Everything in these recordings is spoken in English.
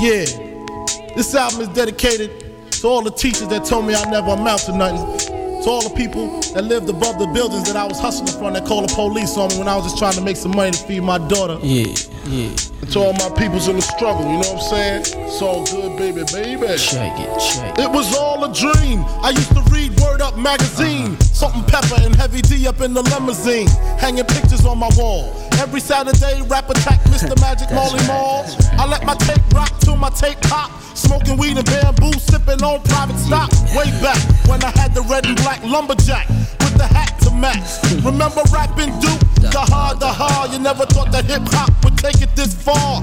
Yeah, this album is dedicated to all the teachers that told me I never amount to nothing. To all the people that lived above the buildings that I was hustling from that called the police on me when I was just trying to make some money to feed my daughter. Yeah, yeah. And to all my peoples in the struggle, you know what I'm saying? It's all good, baby, baby. Check it, check it. It was all a dream. I used to read Word Up magazine. Salt-N-Pepa and Heavy D up in the limousine. Hanging pictures on my wall. Every Saturday, rap attack Mr. Magic Marley Marl. I let my tape rock till my tape pop. Smoking weed and bamboo, sipping on private stock. Way back when I had the red and black lumberjack with the hat to match. Remember rapping Duke? The hard, the hard. You never thought that hip hop would take it this far.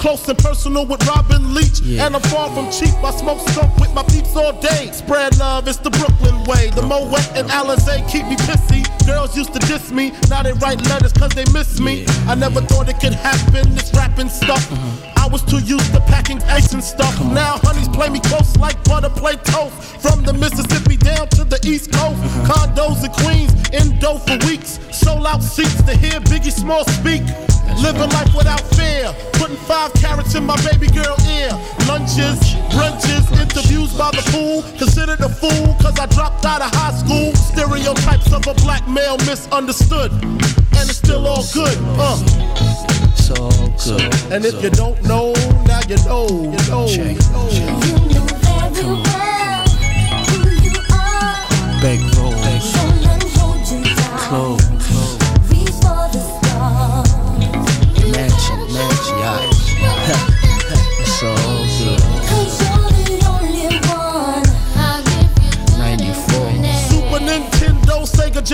close and personal with Robin Leach. Yeah. And I'm far from cheap. I smoke skunk with my peeps all day. Spread love, it's the Brooklyn way. The Moet and Alizé keep me pissy. Girls used to diss me, now they write letters cause they miss me. I never thought it could happen, this rapping stuff. I was too used to packing ice and stuff. Now honeys play me close like butter play toast. From the Mississippi down to the East Coast. Condos in Queens, in dough for weeks. Sold out seats to hear Biggie Small speak. Living life without fear. Putting five carats in my baby girl ear. Lunches, brunches, interviews by the pool. Considered a fool cause I dropped out of high school. Stereotypes of a black male misunderstood. And it's still all good. Uh. so good. And if you don't know, now you know. You know. Check, You know. You know very well who you are. Bankroll. Don't let 'em hold you down. Clothes. Reach for the stars. Mansion, mansion, yacht.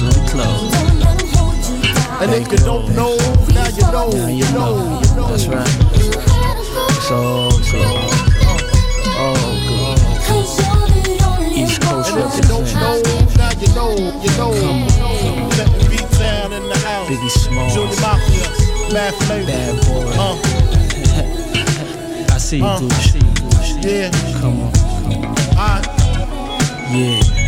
Wolves and clothes. Don't let 'em hold you down. And if you don't know, now you know, Now you know, know. you know. That's right. You had. So good. Oh, good. Cause you're the only East Coast And if you don't know, now you know, you know, you know. Letting beat down in the house. Biggie Smalls. Junior Mafia, Mad Flavor. Bad boy. Uh, I see you, Uh. Gucci. yeah, Come on. I, Yeah.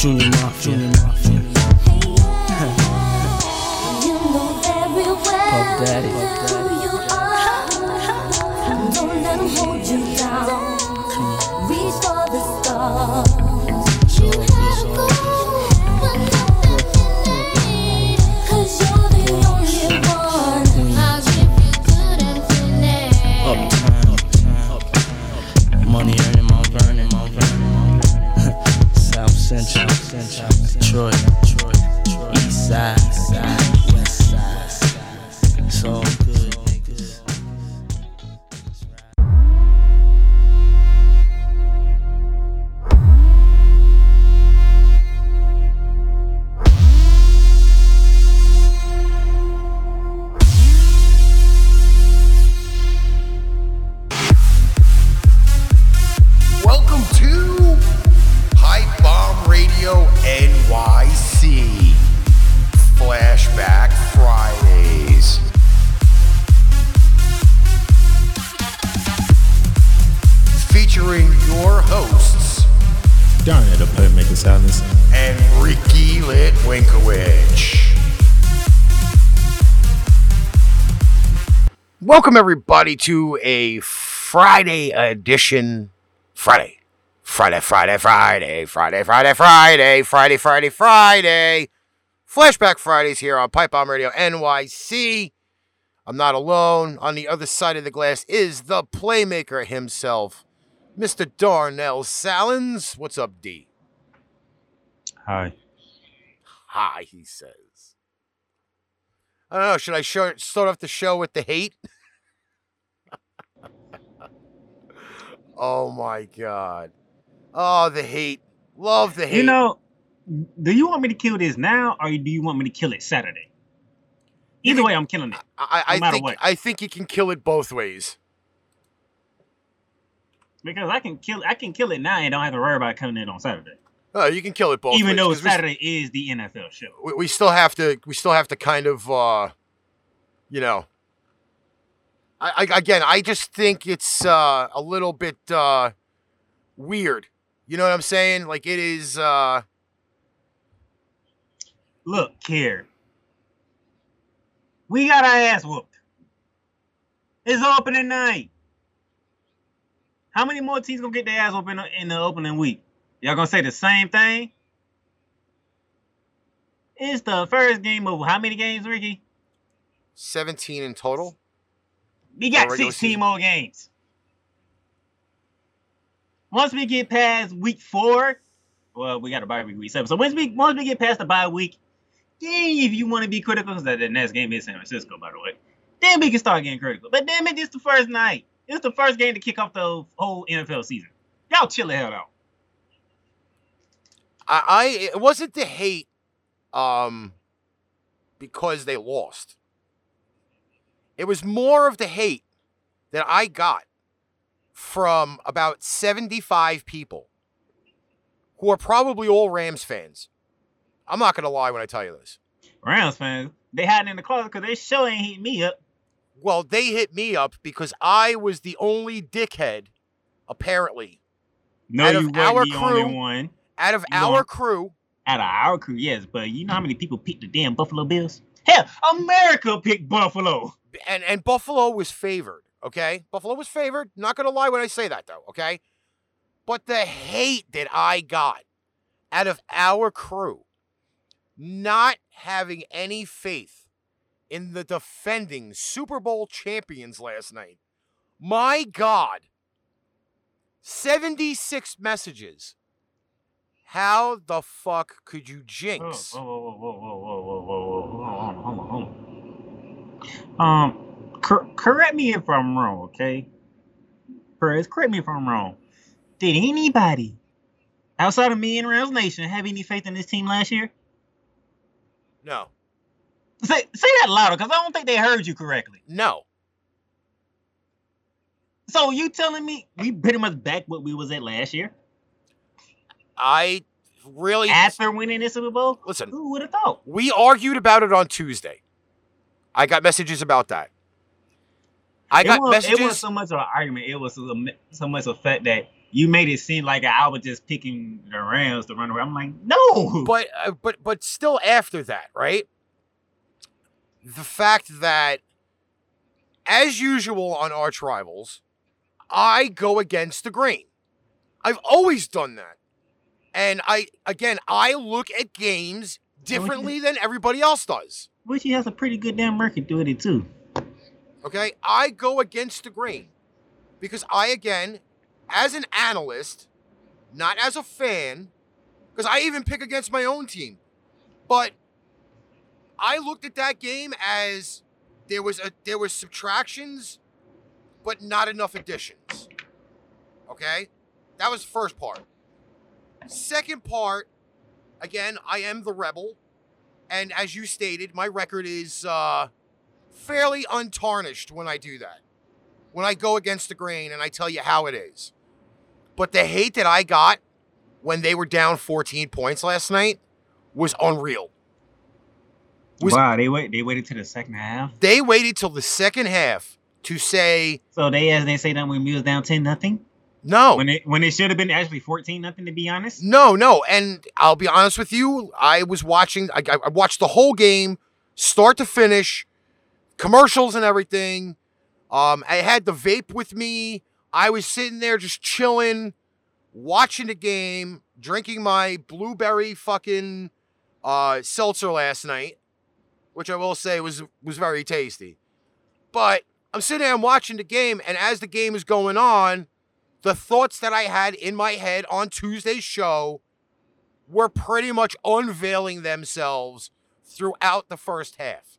Junior Mafia. Junior Mafia. Everybody to a Friday edition. Friday. Friday, Friday, Friday, Friday, Friday, Friday, Friday, Friday, Friday. Flashback Fridays here on Pipebomb Radio NYC. I'm not alone. On the other side of the glass is the playmaker himself, Mr. Darnell Salins. What's up, D? Hi. Hi, he says. I don't know. Should I start off the show with the hate? oh my god. Oh, the hate. Love the hate. You know, do you want me to kill this now, or do you want me to kill it Saturday? Either way, I'm killing it. I, I no matter think what. I think you can kill it both ways. Because I can kill I can kill it now and don't have to worry about coming in on Saturday. Oh, you can kill it both Even ways. though we- Saturday is the NFL show. we, we still have to we still have to kind of uh you know I, I again I just think it's uh a little bit uh weird. You know what I'm saying? Like it is uh Look, here. We got our ass whooped. It's opening night. How many more teams gonna get their ass whooped in the, in the opening week? Y'all gonna say the same thing? It's the first game of how many games, Ricky? 17 in total. We got For regular 16 season. more games. Once we get past week four, well, we got a bye week week seven. So once we once we get past the bye week, then if you want to be critical, because the next game is San Francisco, by the way, then we can start getting critical. But damn it, it's the first night. It's the first game to kick off the whole NFL season. Y'all chill the hell out. I, I it wasn't the hate um because they lost. It was more of the hate that I got from about 75 people who are probably all Rams fans. I'm not going to lie when I tell you this. Rams fans, they hiding in the closet because they sure ain't heating me up. Well, they hit me up because I was the only dickhead, apparently, No, Out of you weren't our the only one. out of You our crew. out of our crew, yes, but you know how many people picked the damn Buffalo Bills? Hell, America picked Buffalo. and and Buffalo was favored. Okay, Buffalo was favored. Not gonna lie when I say that though. Okay, but the hate that I got out of our crew, not having any faith in the defending Super Bowl champions last night. My God, seventy-six messages. How the fuck could you Whoa, jinx? whoa, whoa, whoa, whoa, whoa, whoa, whoa, whoa, hold on, hold on, hold on. Um, cor- correct me if I'm wrong, okay? Perez, correct me if I'm wrong. Did anybody outside of me and Rams Nation have any faith in this team last year? No, Say say that louder, because I don't think they heard you correctly. no. So you telling me we pretty much back what we was at last year I really after winning the Super Bowl? listen. Who would have thought? We argued about it on Tuesday. I got messages about that. I got it was, messages. It was so much of an argument. It was so, so much of a fact that you made it seem like I was just picking the Rams to run away. I'm like, no. but uh, but but still after that, right? The fact that as usual on arch rivals, I go against the grain. I've always done that. And I again, I look at games differently than everybody else does. Which he has a pretty good damn record doing it too. Okay? I go against the grain because I, again, as an analyst, not as a fan, because I even pick against my own team, but I looked at that game as there was a there was subtractions, but not enough additions. Okay, that was the first part. Second part, again, I am the rebel, and as you stated, my record is uh, fairly untarnished when I do that. When I go against the grain and I tell you how it is. But the hate that I got when they were down 14 points last night was unreal. Was- wow, they wait. They waited to the second half. They waited till the second half to say, So they, as they say, that when we was down ten nothing. No. when it when it should have been actually fourteen nothing. To be honest, No, no, and I'll be honest with you. I was watching. I, I watched the whole game, start to finish, commercials and everything. Um, I had the vape with me. I was sitting there just chilling, watching the game, drinking my blueberry fucking uh, seltzer last night, which I will say was was very tasty. But I'm sitting there and watching the game, and as the game is going on, the thoughts that I had in my head on Tuesday's show were pretty much unveiling themselves throughout the first half.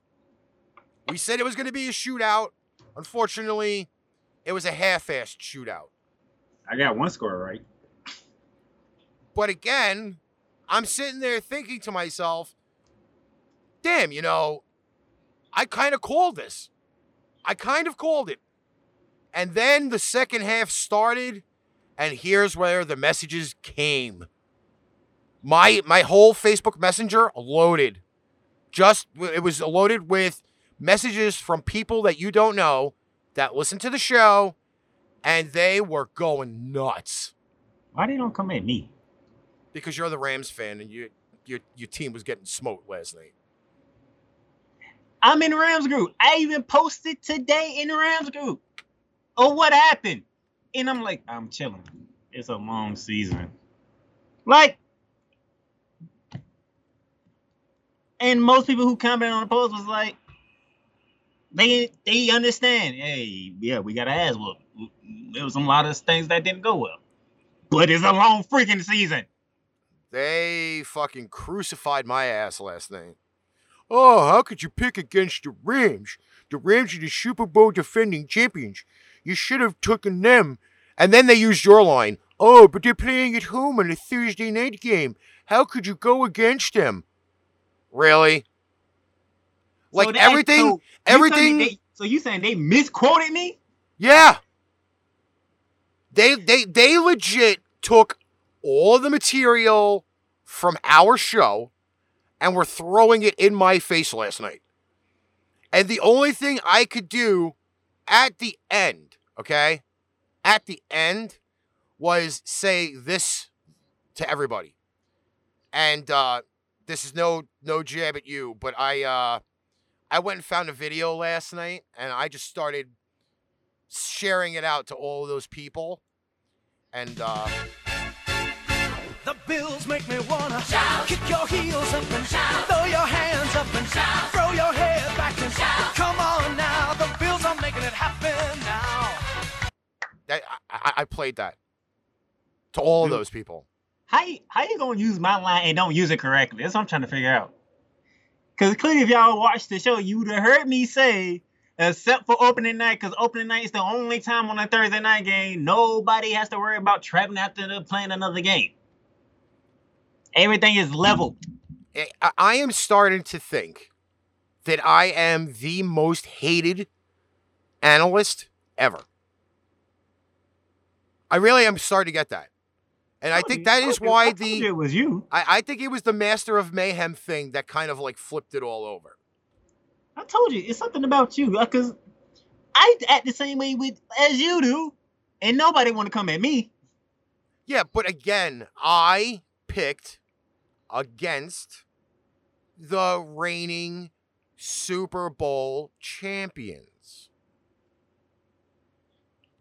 We said it was going to be a shootout. Unfortunately, it was a half-assed shootout. I got one score right. But again, I'm sitting there thinking to myself, damn, you know, I kind of called this. I kind of called it. And then the second half started, and here's where the messages came. My my whole Facebook Messenger loaded. Just it was loaded with messages from people that you don't know that listen to the show, and they were going nuts Why they don't come at me? because you're the Rams fan and you your your team was getting smoked last night. I'm in the Rams group. I even posted today in the Rams group. Oh, what happened? And I'm like, I'm chilling. It's a long season. Like, and most people who commented on the post was like, they they understand. Hey, yeah, we got to ass Well, There was a lot of things that didn't go well, but it's a long freaking season. They fucking crucified my ass last night. Oh, how could you pick against the Rams? The Rams are the Super Bowl defending champions. You should have taken them. And then they used your line. Oh, but they're playing at home on a Thursday night game. How could you go against them? Really? Like So everything, so everything. they- so you saying they misquoted me? Yeah. They they they legit took all the material from our show and were throwing it in my face last night. And the only thing I could do at the end, okay? At the end was say this to everybody. And uh this is no no jab at you, but I uh I went and found a video last night and I just started sharing it out to all of those people. And uh, The bills make me wanna shout. Kick your heels up and shout. Throw your hands up and shout. Throw your head back and shout. Come on now, the bills are making it happen now. That, I, I, I played that to all of those people. How you, how you gonna use my line and don't use it correctly? That's what I'm trying to figure out. Cause clearly, if y'all watched the show, you would have heard me say, except for opening night, because opening night is the only time on a Thursday night game nobody has to worry about traveling after the playing another game. Everything is level. I am starting to think that I am the most hated analyst ever. I really am starting to get that. And I oh, think you- that is why the it was you. I, I think it was the Master of Mayhem thing that kind of like flipped it all over. I told you it's something about you. Uh, Cause I act the same way with as you do, and nobody want to come at me. Yeah, but again, I picked against the reigning Super Bowl champions.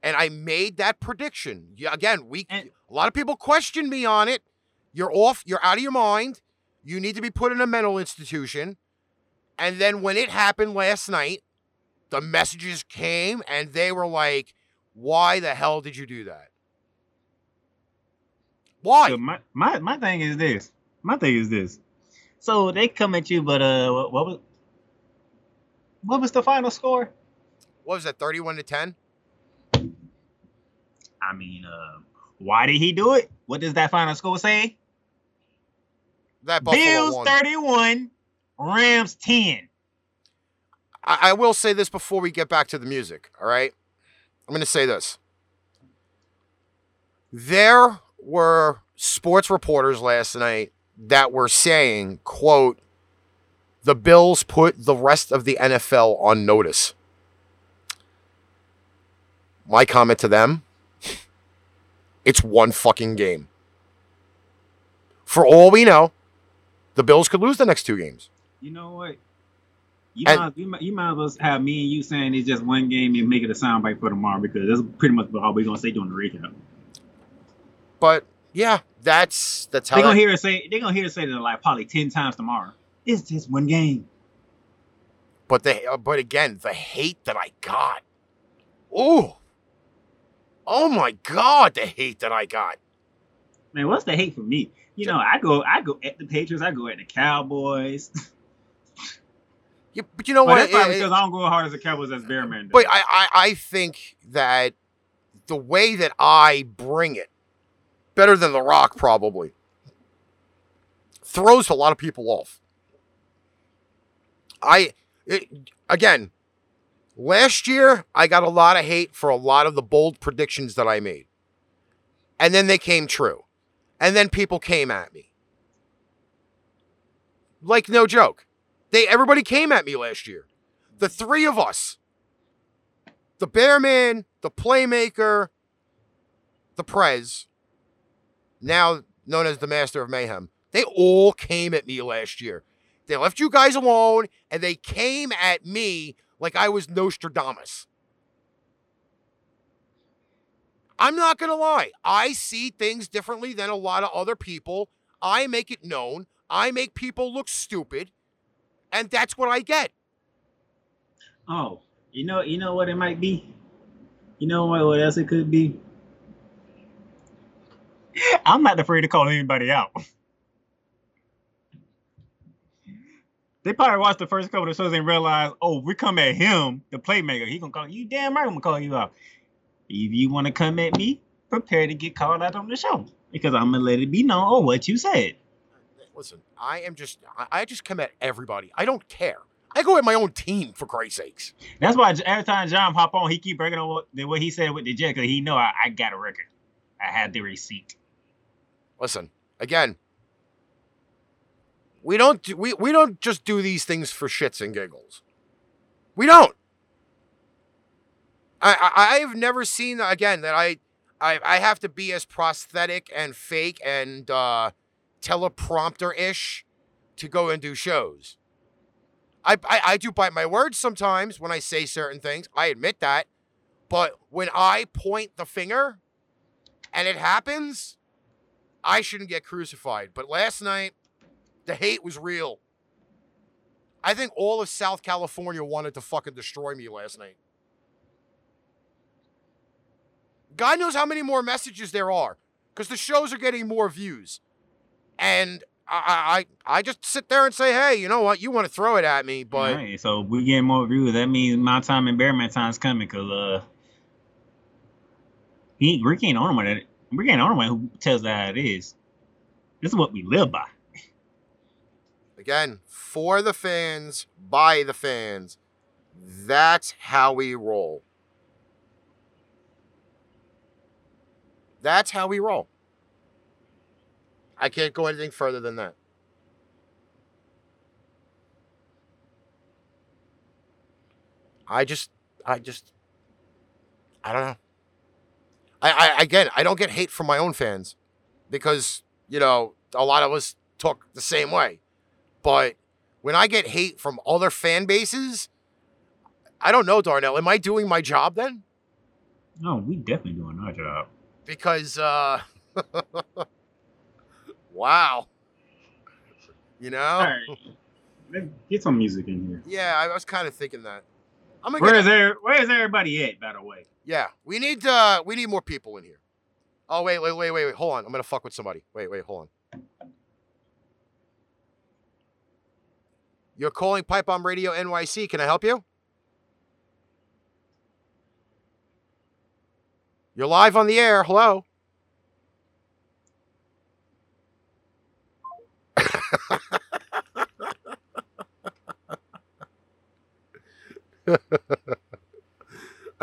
And I made that prediction. Yeah, again, we And- a lot of people questioned me on it. You're off, you're out of your mind. You need to be put in a mental institution. And then when it happened last night, the messages came and they were like, "Why the hell did you do that?" Why? So my, my my thing is this. My thing is this. So they come at you, but uh, what, what was what was the final score? what was that 31 to 10 I mean, uh, why did he do it? What does that final score say? that buffalo Bills won. thirty-one, Rams ten. I, I will say this before we get back to the music all right i'm going to say this there were sports reporters last night that were saying quote the bills put the rest of the nfl on notice my comment to them It's one fucking game. For all we know, the Bills could lose the next two games. You know what? You And- might, you, might, you might as well have me and you saying it's just one game and make it a soundbite for tomorrow because that's pretty much all we're gonna say during the recap. But yeah, that's that's how They're gonna that- hear us say they're gonna hear us say it like probably ten times tomorrow. It's just one game. But the uh, but again, the hate that I got. Oh. Oh my god, the hate that I got. Man, what's the hate for me? You know, I go I go at the Patriots, I go at the Cowboys. You, but you know Well, what? that's probably It- because I don't go as hard as the Cowboys as Bearman. does. But I, I, I think that the way that I bring it, better than The Rock probably, throws a lot of people off. I, it, again, last year I got a lot of hate for a lot of the bold predictions that I made. And then they came true. And then people came at me. Like no joke. They everybody came at me last year. The three of us the Bearman, the Playmaker, the Prez, now known as the Master of Mayhem, they all came at me last year. They left you guys alone and they came at me like I was Nostradamus. I'm not going to lie. I see things differently than a lot of other people. I make it known. I make people look stupid. And that's what I get. Oh, you know, you know what it might be. You know what? What else it could be? I'm not afraid to call anybody out. They probably watched the first couple of shows and realized, oh, we come at him, the playmaker. He gonna call you. Damn right, I'm gonna call you out. If you want to come at me, prepare to get called out on the show because I'm gonna let it be known what you said. Listen, I am just, I, just come at everybody. I don't care. I go at my own team for Christ's sakes. That's why every time John hop on, he keep breaking on what, the- what he said with the jet because he know I, I got a record. I had the receipt. Listen, again, we don't, do, we, we don't just do these things for shits and giggles. We don't. I, I, I've never seen, again, that I, I, I have to be as prosthetic and fake and uh, teleprompter-ish to go and do shows. I, I, I do bite my words sometimes when I say certain things. I admit that. But when I point the finger and it happens, I shouldn't get crucified. But last night, the hate was real. I think all of South California wanted to fucking destroy me last night. God knows how many more messages there are because the shows are getting more views. And I, I, I just sit there and say, hey, you know what? You want to throw it at me, but so we getting more views. That means my time and Bearman time's coming because uh, he Rick ain't only one Rick ain't only one who tells that how it is. This is what we live by. Again, for the fans, by the fans. That's how we roll. That's how we roll. I can't go anything further than that. I just, I just, I don't know. I, I again, I don't get hate from my own fans because you know a lot of us talk the same way. But when I get hate from other fan bases, I don't know, Darnell. Am I doing my job then? No, we definitely doing our job. Because, uh, wow. You know? All right, let's get some music in here. Yeah, I was kind of thinking that. I'm gonna Where get, is there? Where is everybody at? By the way, yeah, we need uh, we need more people in here. Oh wait, wait, wait, wait, wait. Hold on, I'm gonna fuck with somebody. Wait, wait, hold on. You're calling Pipebomb Radio NYC. Can I help you? You're live on the air. Hello. I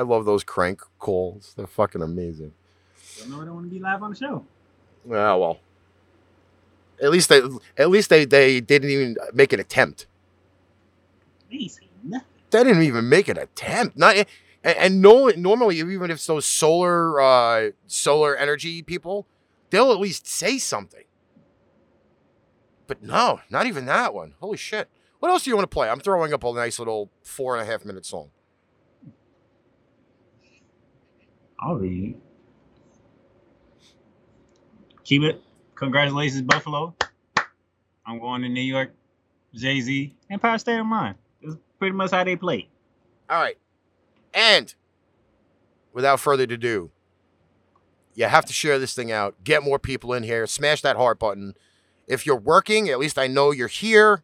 love those crank calls. They're fucking amazing. don't know. I don't want to be live on the show. Yeah, well. At least they at least they, they didn't even make an attempt. They didn't even make an attempt. Not And, and no, normally, even if those solar uh, solar energy people, they'll at least say something. But no, not even that one. Holy shit! What else do you want to play? I'm throwing up a nice little four and a half minute song. I'll read. Keep it. Congratulations, Buffalo. I'm going to New York. Jay Z. Empire State of Mind. Pretty much how they play. All right. And without further ado, you have to share this thing out. Get more people in here. Smash that heart button. If you're working, at least I know you're here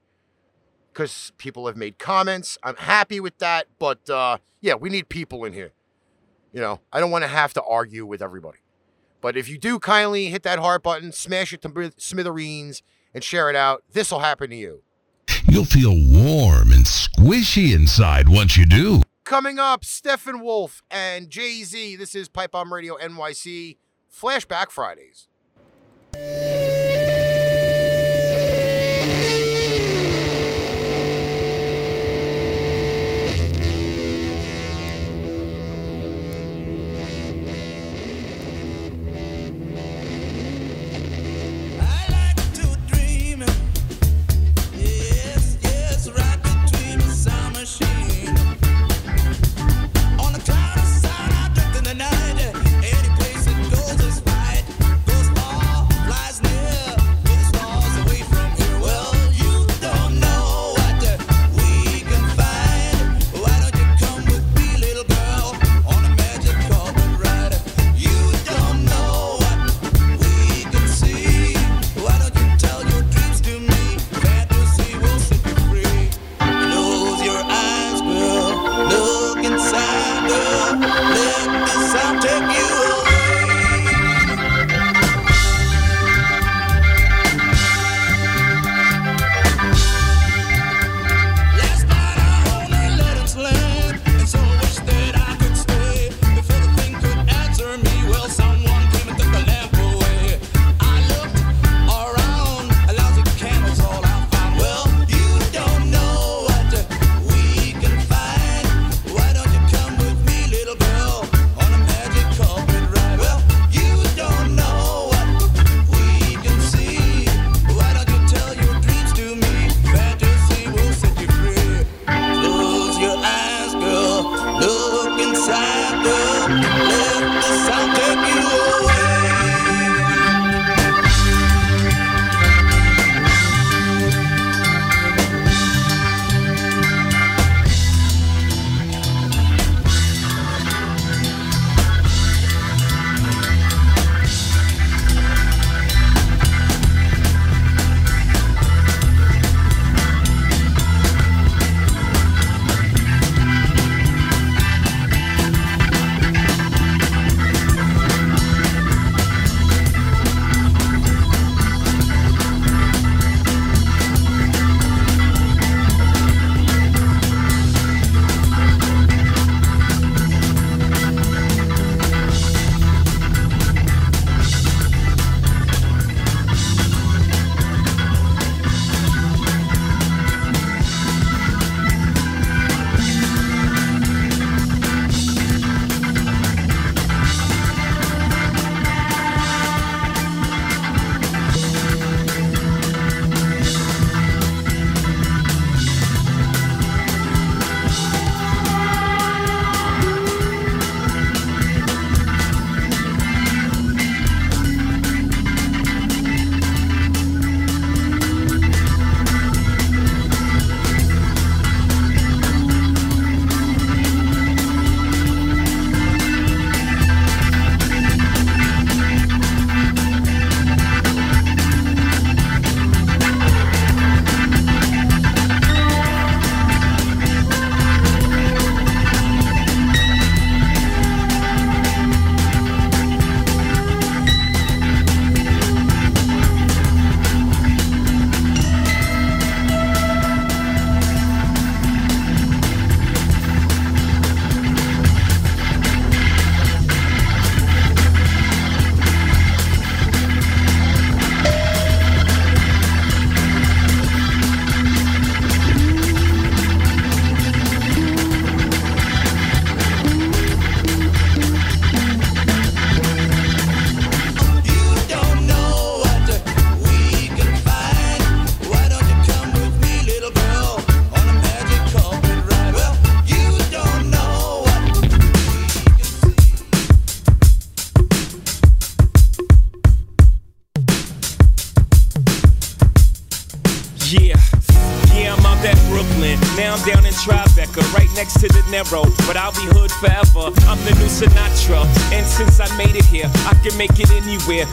because people have made comments. I'm happy with that. But uh, yeah, we need people in here. You know, I don't want to have to argue with everybody. But if you do kindly hit that heart button, smash it to smithereens, and share it out, this will happen to you. You'll feel warm and squishy inside once you do. Coming up, Steppenwolf and Jay Z. This is Pipebomb Radio NYC Flashback Fridays.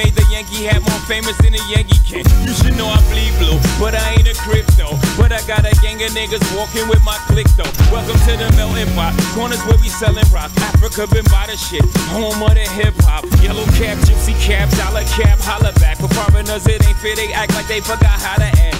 Made the Yankee hat more famous than a Yankee can. You should know I bleed blue, but I ain't a crypto. But I got a gang of niggas walking with my click though. Welcome to the melting pot. Corners where we selling rock. Afrika Bambaataa shit. Home of the hip hop. Yellow cap, gypsy cap, dollar cap, holla back. For foreigners, it ain't fair. They act like they forgot how to act.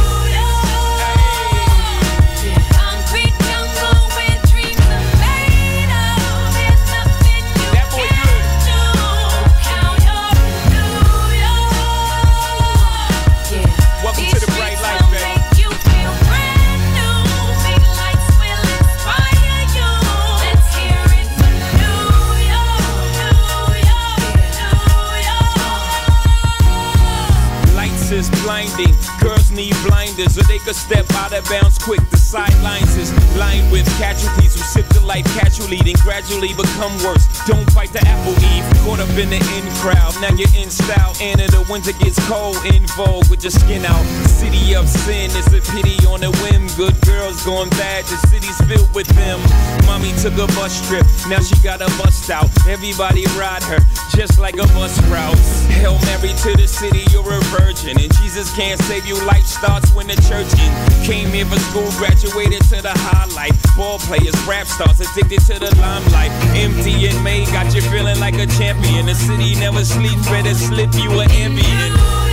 out of bounds quick. The sidelines is lined with casualties who sip life casually, then gradually become worse. Don't fight the apple eve. Caught up in the in crowd. Now you're in style. And in the winter gets cold. In vogue with your skin out. City of sin. It's a pity on a whim. Good girls going bad. The city's filled with them. Mommy took a bus trip. Now she got a bust out. Everybody ride her just like a bus route. Hail Mary to the city, you're a virgin. And Jesus can't save you. Life starts when the church in. Came here for school, graduated to the highlight. Ball players, rap stars, addicted to the limelight. MDMA, got you feeling like a champion. The city never sleeps, better slip you an Ambien.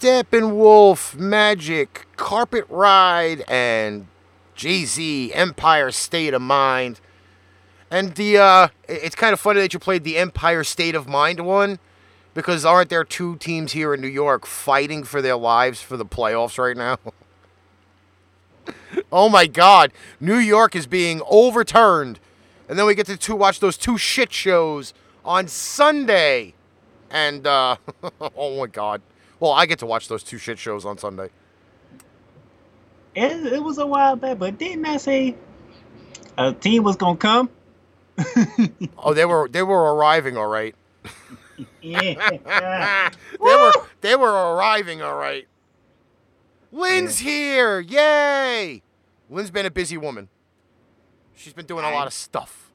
Steppenwolf, Magic, Carpet Ride, and Jay Z, Empire State of Mind. And the uh, it's kind of funny that you played the Empire State of Mind one, because aren't there two teams here in New York fighting for their lives for the playoffs right now? oh my God, New York is being overturned, and then we get to two, watch those two shit shows on Sunday. And, uh, oh my God. Well, I get to watch those two shit shows on Sunday. It, it was a while back, but didn't I say a team was gonna come? Oh, they were they were arriving all right. Yeah. they were they were arriving all right. Lynn's here. Yay! Lynn's been a busy woman. She's been doing a lot of stuff.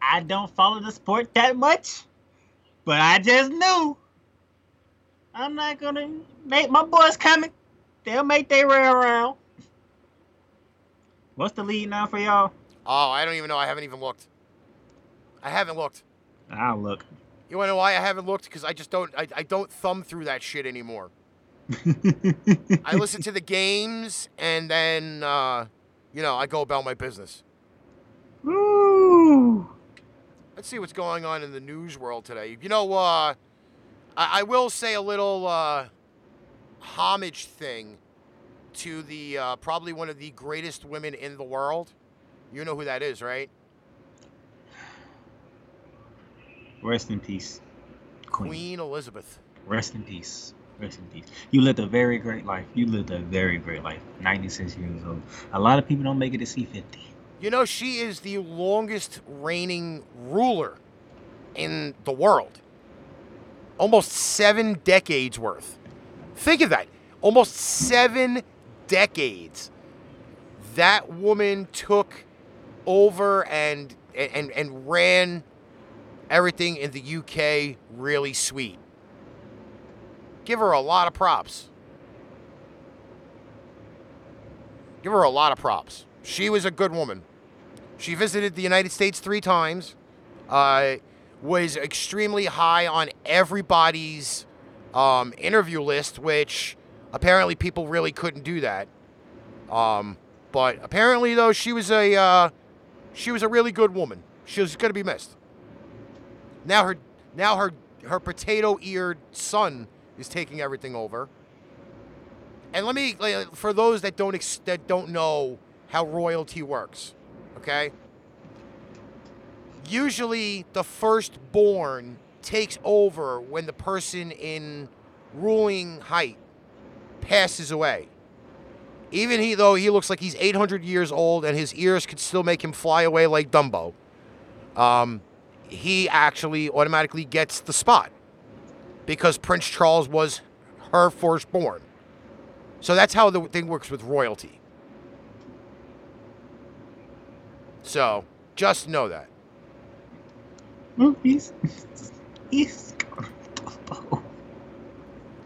I don't follow the sport that much, but I just knew I'm not gonna make my boys coming. They'll make their way around. What's the lead now for y'all? Oh, I don't even know. I haven't even looked. I haven't looked. I'll look. You wanna know why I haven't looked? Because I just don't I, I don't thumb through that shit anymore. I listen to the games and then uh, you know, I go about my business. Woo! Let's see what's going on in the news world today. You know, uh, I, I will say a little uh, homage thing to the uh, probably one of the greatest women in the world. You know who that is, right? Rest in peace, Queen. Queen Elizabeth. Rest in peace. Rest in peace. You lived a very great life. You lived a very great life. 96 years old. A lot of people don't make it to see 50. You know, she is the longest reigning ruler in the world. Almost seven decades worth. Think of that. Almost seven decades. That woman took over and and and ran everything in the UK really sweet. Give her a lot of props. Give her a lot of props. She was a good woman. She visited the United States three times. Uh, was extremely high on everybody's um, interview list, which apparently people really couldn't do that. Um, but apparently, though, she was a uh, she was a really good woman. She was going to be missed. Now her now her her potato-eared son is taking everything over. And let me for those that don't that don't know how royalty works, okay? Usually the firstborn takes over when the person in ruling height passes away. Even he though he looks like he's 800 years old and his ears could still make him fly away like Dumbo. Um, he actually automatically gets the spot because Prince Charles was her firstborn. So that's how the thing works with royalty. So just know that. Movies. He's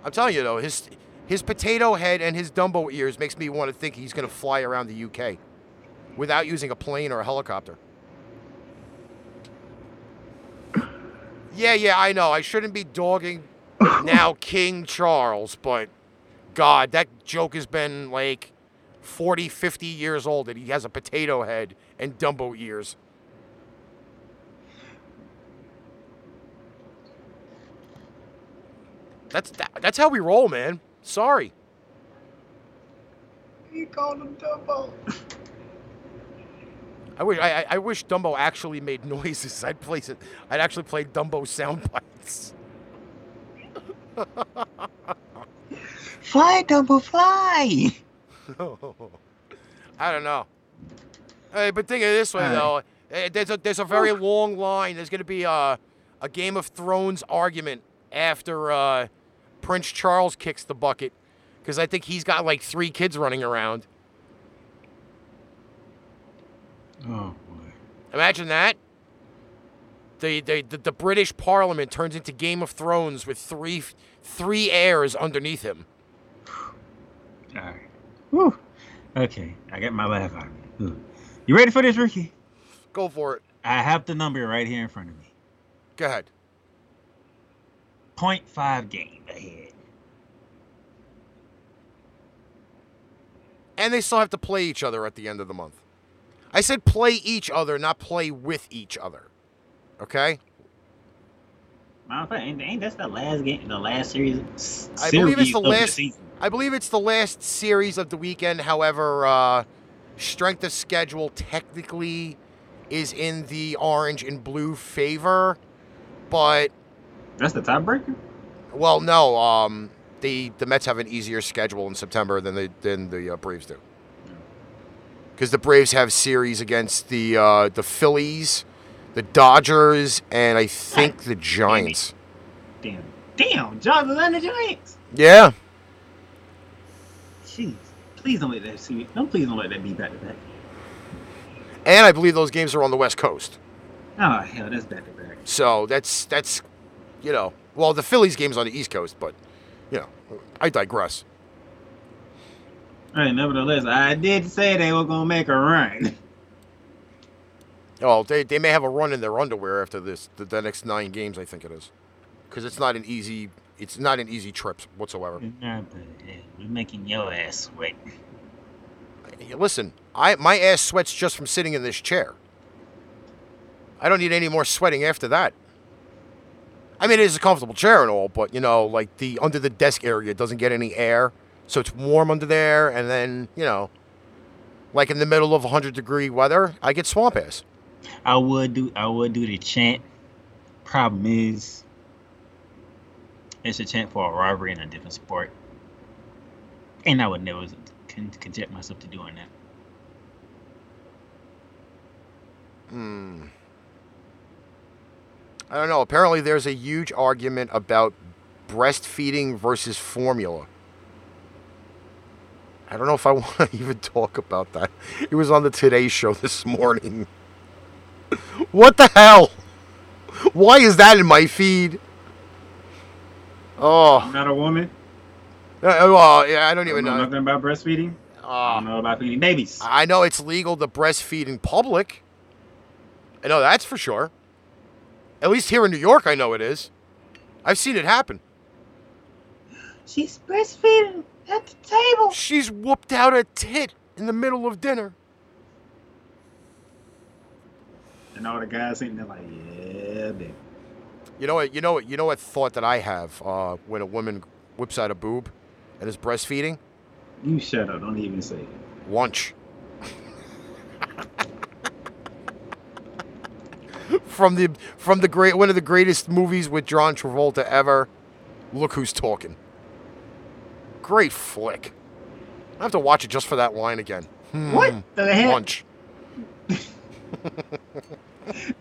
I'm telling you though, his his potato head and his Dumbo ears makes me want to think he's gonna fly around the UK without using a plane or a helicopter. Yeah, yeah, I know. I shouldn't be dogging now King Charles, but God, that joke has been like 40, 50 years old that he has a potato head and Dumbo ears. That's that, that's how we roll, man. Sorry. He called him Dumbo. I wish I, I- I wish Dumbo actually made noises. I'd place it. I'd actually play Dumbo sound bites. Fly, Dumbo, fly! I don't know. Hey, but think of it this way All though. Eh, There's a there's a very long line. There's gonna be a a Game of Thrones argument after uh, Prince Charles kicks the bucket, because I think he's got like three kids running around. Oh, boy. Imagine that. The, the, the, the British Parliament turns into Game of Thrones with three three heirs underneath him. Alright. Whew. Okay, I got my laugh out. You ready for this, Ricky? Go for it. I have the number right here in front of me. Go ahead. 0.5 game ahead. And they still have to play each other at the end of the month. I said play each other, not play with each other. Okay? Matter of ain't, ain't that's the last game, the last series? I believe it's the of the last. I believe it's the last series of the weekend. However, uh, strength of schedule technically is in the orange and blue favor. but That's the tiebreaker. Well, no. Um, the the Mets have an easier schedule in September than they than the uh, Braves do. Because the Braves have series against the uh, the Phillies, the Dodgers, and I think the Giants. Damn. Damn. John and the Giants. Yeah. Jeez. Please don't let that see. Don't please don't let that be back to back. And I believe those games are on the West Coast. Oh hell, that's back to back. So that's that's, you know, well the Phillies game's on the East Coast, but, you know, I digress. All right. Nevertheless, I did say they were gonna make a run. Oh, they, they may have a run in their underwear after this the, the next nine games. I think it is, because it's not an easy it's not an easy trip whatsoever. But, we're making your ass sweat. Hey, Listen, I my ass sweats just from sitting in this chair. I don't need any more sweating after that. I mean, it is a comfortable chair and all, but you know, like the under the desk area doesn't get any air, so it's warm under there, and then you know, like in the middle of 100 degree weather, I get swamp ass. I would do. I would do the chant. Problem is, it's a chant for a robbery in a different sport, and I would never con- conject myself to doing that. Hmm. I don't know. Apparently, there's a huge argument about breastfeeding versus formula. I don't know if I want to even talk about that. It was on the Today Show this morning. What the hell? Why is that in my feed? Oh, not a woman. uh, well, yeah, I don't I even don't know know. nothing about breastfeeding. I don't know about feeding babies. I know it's legal to breastfeed in public. I know that's for sure. At least here in New York, I know it is. I've seen it happen. She's breastfeeding at the table. She's whooped out a tit in the middle of dinner. And all the guys sitting there like, yeah, baby. You know what? You know what? You know what thought that I have uh, when a woman whips out a boob and is breastfeeding? You shut up. Don't even say it. Lunch. from the from the great one of the greatest movies with John Travolta ever. Look who's talking. Great flick. I have to watch it just for that line again. Hmm. What the heck? Lunch.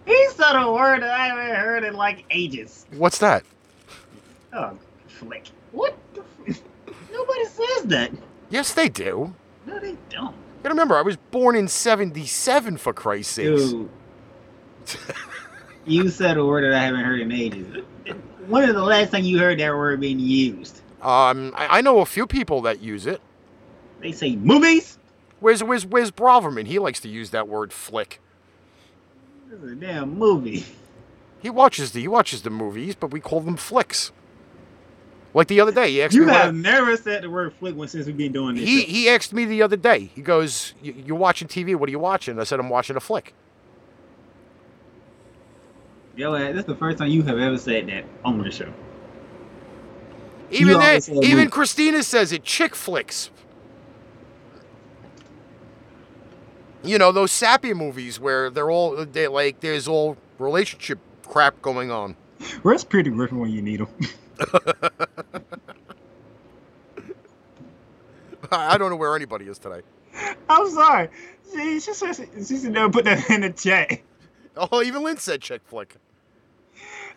He said a word that I haven't heard in like ages. What's that? Oh, flick. What the f- Nobody says that. Yes, they do. No, they don't. You gotta remember, I was born in '77 for Christ's sakes. Dude. you said a word that I haven't heard in ages. When is the last time you heard that word being used? Um, I, I know a few people that use it. They say movies? Where's where's where's Braverman? He likes to use that word flick. This is a damn movie. He watches the he watches the movies, but we call them flicks. Like the other day, he asked You me. I- have never said the word flick when since we've been doing this. he show. he asked me the other day. He goes, "You're watching TV. What are you watching?" I said, "I'm watching a flick." Yo, eh, that's the first time you have ever said that on the show. Even that, always say a even movie. Christina says it. Chick flicks. You know those sappy movies where they're all they like. There's all relationship crap going on. Where's Peter Griffin when you need him? I don't know where anybody is today. I'm sorry. She, she, she, she never put that in the chat. Oh, even Lynn said chick flick.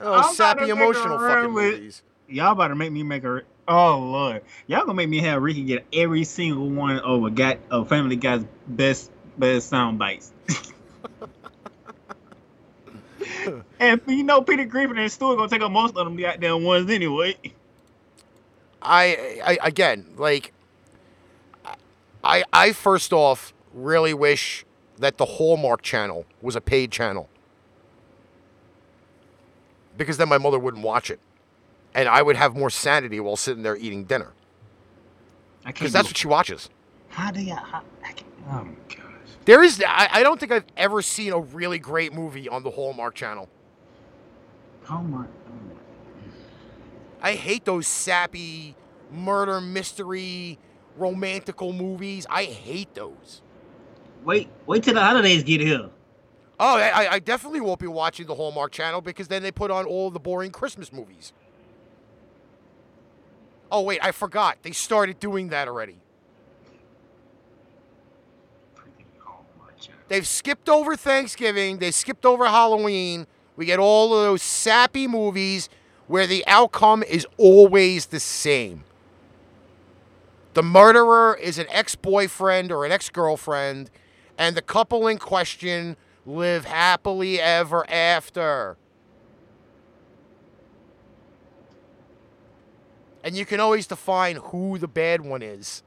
Oh, I'm sappy a emotional fucking with- movies. Y'all about to make me make a. Oh lord, y'all gonna make me have Ricky get every single one of a got of Family Guy's best best sound bites. and you know Peter Griffin and Stewart gonna take up most of them goddamn ones anyway. I, I again like I I first off really wish that the Hallmark channel was a paid channel. Because then my mother wouldn't watch it. And I would have more sanity while sitting there eating dinner. Because that's what she watches. How do y'all? How, I can't, oh my gosh. There is I, I don't think I've ever seen a really great movie on the Hallmark channel. Oh my. Oh I hate those sappy murder mystery romantical movies. I hate those. Wait, wait till the holidays get here. Oh, I, I definitely won't be watching the Hallmark Channel because then they put on all the boring Christmas movies. Oh wait, I forgot. They started doing that already. They've skipped over Thanksgiving. They skipped over Halloween. We get all of those sappy movies where the outcome is always the same. The murderer is an ex boyfriend or an ex girlfriend, and the couple in question live happily ever after. And you can always define who the bad one is.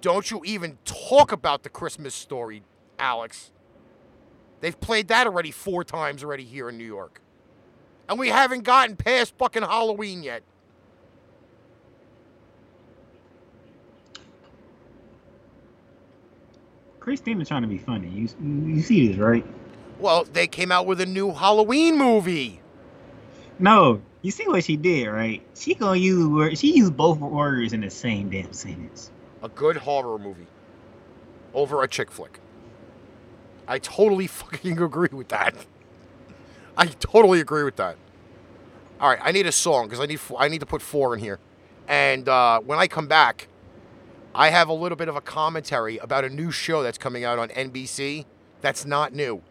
Don't you even talk about the Christmas story, Alex. They've played that already four times already here in New York. And we haven't gotten past fucking Halloween yet. Christina's trying to be funny. You you see this, right? Well, they came out with a new Halloween movie. No, you see what she did, right? She gonna use word. She used both words in the same damn sentence. A good horror movie over a chick flick. I totally fucking agree with that. I totally agree with that. All right, I need a song because I need I need to put four in here, and uh, when I come back, I have a little bit of a commentary about a new show that's coming out on NBC. That's not new.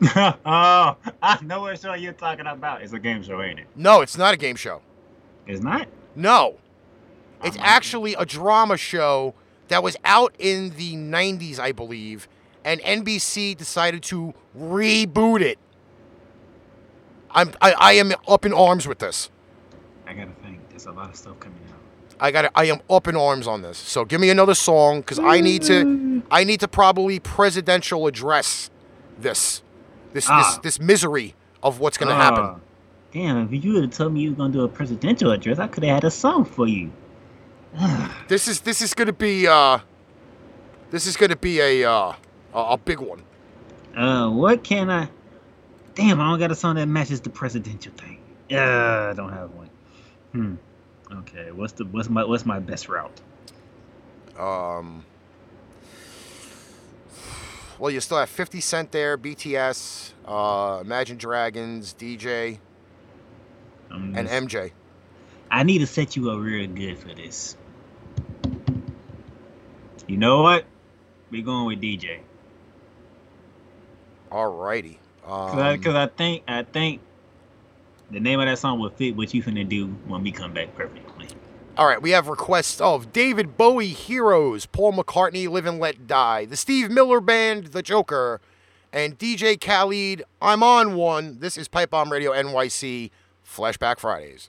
oh, I know what show you're talking about. It's a game show, ain't it? No, it's not a game show. It's not. No, it's actually a drama show that was out in the '90s, I believe, and NBC decided to reboot it. I'm I, I am up in arms with this. I gotta think. There's a lot of stuff coming out. I got I am up in arms on this. So give me another song because I need to I need to probably presidential address this this Ah. this this misery of what's gonna happen. Ah, Damn, if you would have told me you were gonna do a presidential address, I could have had a song for you. This is this is gonna be uh this is gonna be a uh a, a big one. Uh, what can I? Damn, I don't got a song that matches the presidential thing. Yeah, I don't have one. Hmm. Okay, what's the what's my what's my best route? Um. Well, you still have 50 Cent there, BTS, uh, Imagine Dragons, DJ, Um, and MJ. I need to set you up real good for this. You know what? we going with DJ. Alrighty. Cause, I, Um, Cause I think I think the name of that song will fit what you finna do when we come back perfectly. All right, we have requests of David Bowie Heroes, Paul McCartney Live and Let Die, the Steve Miller Band, The Joker, and DJ Khaled I'm on one. This is Pipebomb Radio NYC Flashback Fridays.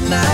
midnight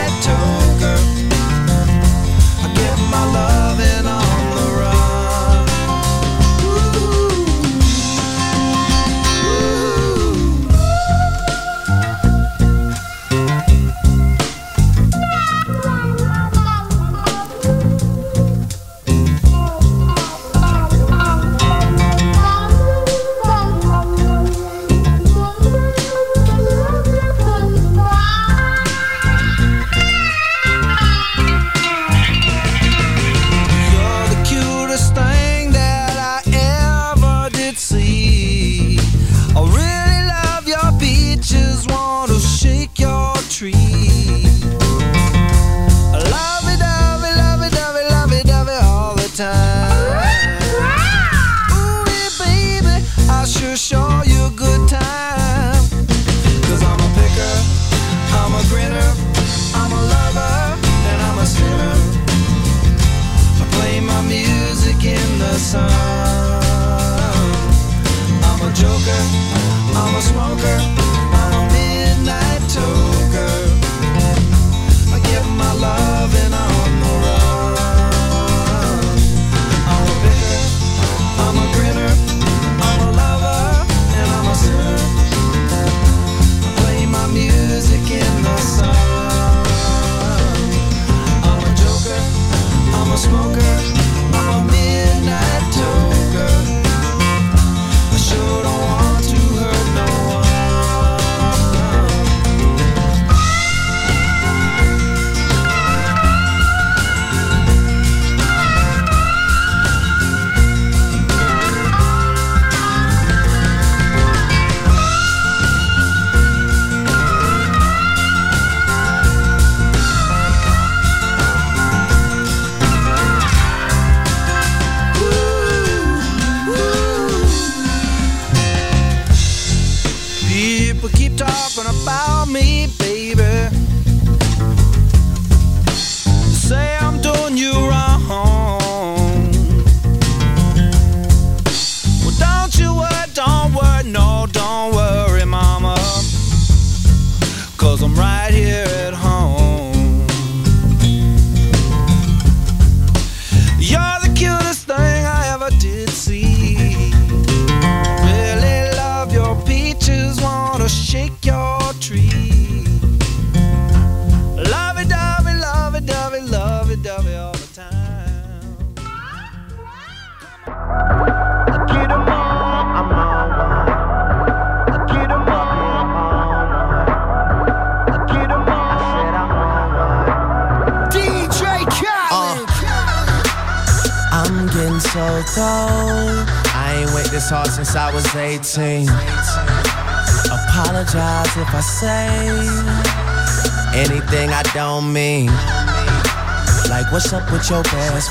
your best?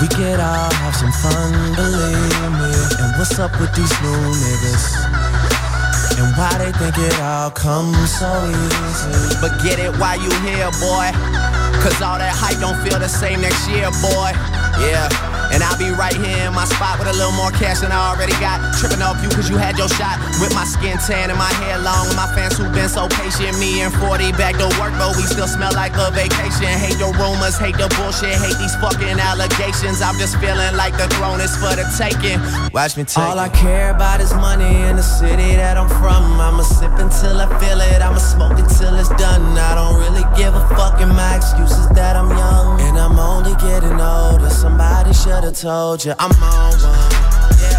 We get all have some fun, believe me. And what's up with these new niggas? And why they think it all comes so easy. But get it while you here, boy. Cause all that hype don't feel the same next year, boy. Yeah. And I'll be right here in my spot with a little more cash than I already got. Tripping off you cause you had your shot. With my skin tan and my hair long. And my fans who've been so patient. Me and 40 back to work, but we still smell like a vacation. Hate your rumors, hate the bullshit, hate these fucking allegations. I'm just feeling like the throne is for the taking. Watch me take All I care about is money in the city that I'm from. I'ma Have told you I'm on one. Yeah.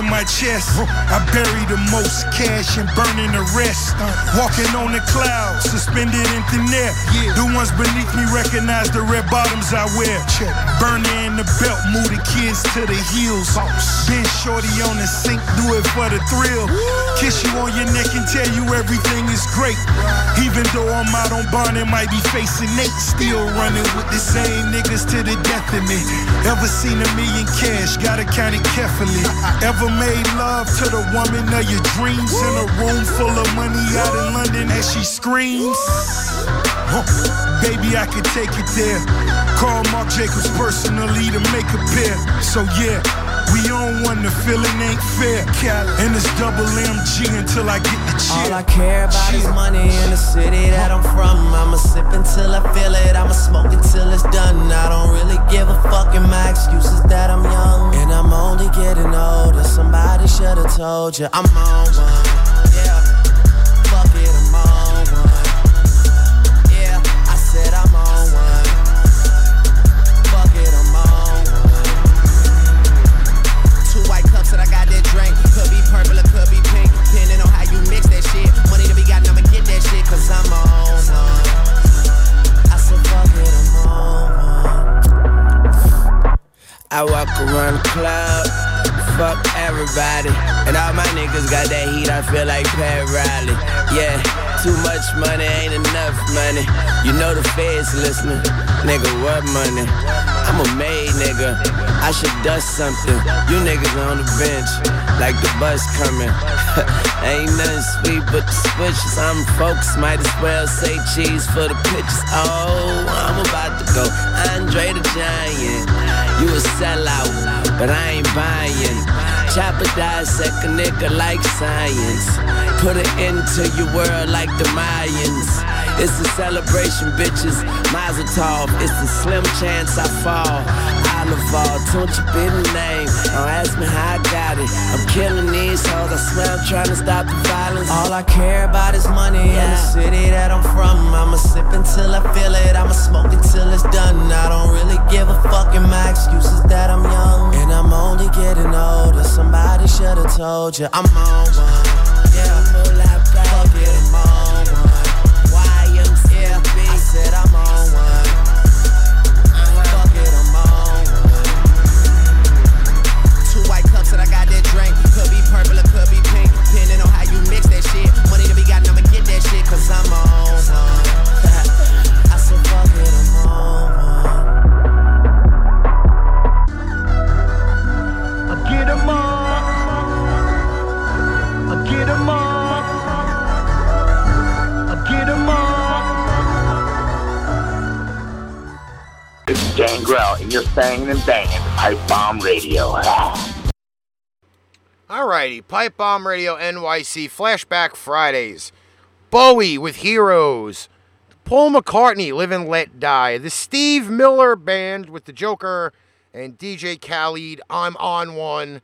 Burning my chest. I bury the most cash and burning the rest. Walking on the clouds, suspended in thin air. The ones beneath me recognize the red bottoms I wear. Burning in the belt, move the kids to the heels. Been shorty on the sink, do it for the thrill. Kiss you on your neck and tell you everything is great. Even though I'm out on bond and might be facing Nate, still running with the same niggas to the death of me. Ever seen a million cash? Gotta count it carefully. Ever made love to the woman of your dreams in a room full of money out in London as she screams? Huh. Baby, I could take it there. Call Marc Jacobs personally to make a pair. So yeah, we on one, the feeling ain't fair. And it's double MG until I get the cheer. All I care about is money in the city that I'm from. I'ma sip until I feel it. I'ma smoke until it's done. I don't really give a fuck, and my excuse is that I'm young. And I'm only getting older. Somebody should have told you I'm on one. Around the club, fuck everybody. And all my niggas got that heat, I feel like Pat Riley. Yeah, too much money ain't enough money. You know the feds listening. Nigga, what money? I'm a made nigga. I should dust something. You niggas on the bench, like the bus coming. ain't nothing sweet but the switches. I'm focused, might as well say cheese for the pictures. Oh, I'm about to go. Andre the Giant. You a sellout, but I ain't buying. Chopper dissect a nigga like science. Put it into your world like the Mayans. It's a celebration, bitches. Mazel tov. It's a slim chance I fall. Don't you be the name. Don't ask me how I got it. I'm killing these hoes. I swear I'm trying to stop the violence. All I care about is money in the city that I'm from. I'ma sip until I feel it. I'ma smoke it till it's done. I don't really give a fuck, and my excuse is that I'm young. And I'm only getting older. Somebody should have told you I'm on one. Banging and banging Pipe Bomb Radio. Alrighty, Pipebomb Radio NYC Flashback Fridays. Bowie with Heroes. Paul McCartney, Live and Let Die. The Steve Miller Band with the Joker and DJ Khaled, I'm on one.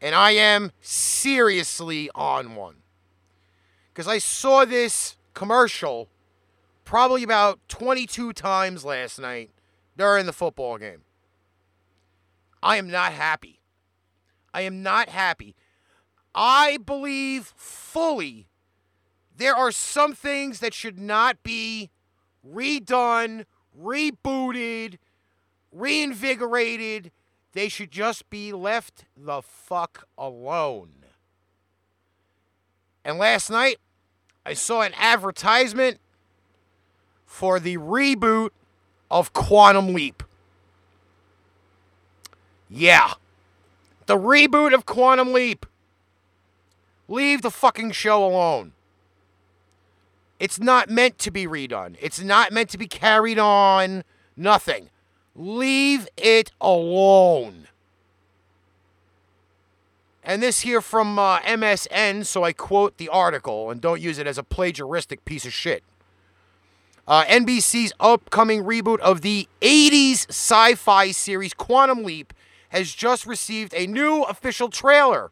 And I am seriously on one. Because I saw this commercial probably about 22 times last night during the football game. I am not happy. I am not happy. I believe fully there are some things that should not be redone, rebooted, reinvigorated. They should just be left the fuck alone. And last night, I saw an advertisement for the reboot of Quantum Leap. Yeah. The reboot of Quantum Leap. Leave the fucking show alone. It's not meant to be redone. It's not meant to be carried on. Nothing. Leave it alone. And this here from uh, MSN, so I quote the article and don't use it as a plagiaristic piece of shit. Uh, NBC's upcoming reboot of the 80s sci fi series Quantum Leap has just received a new official trailer.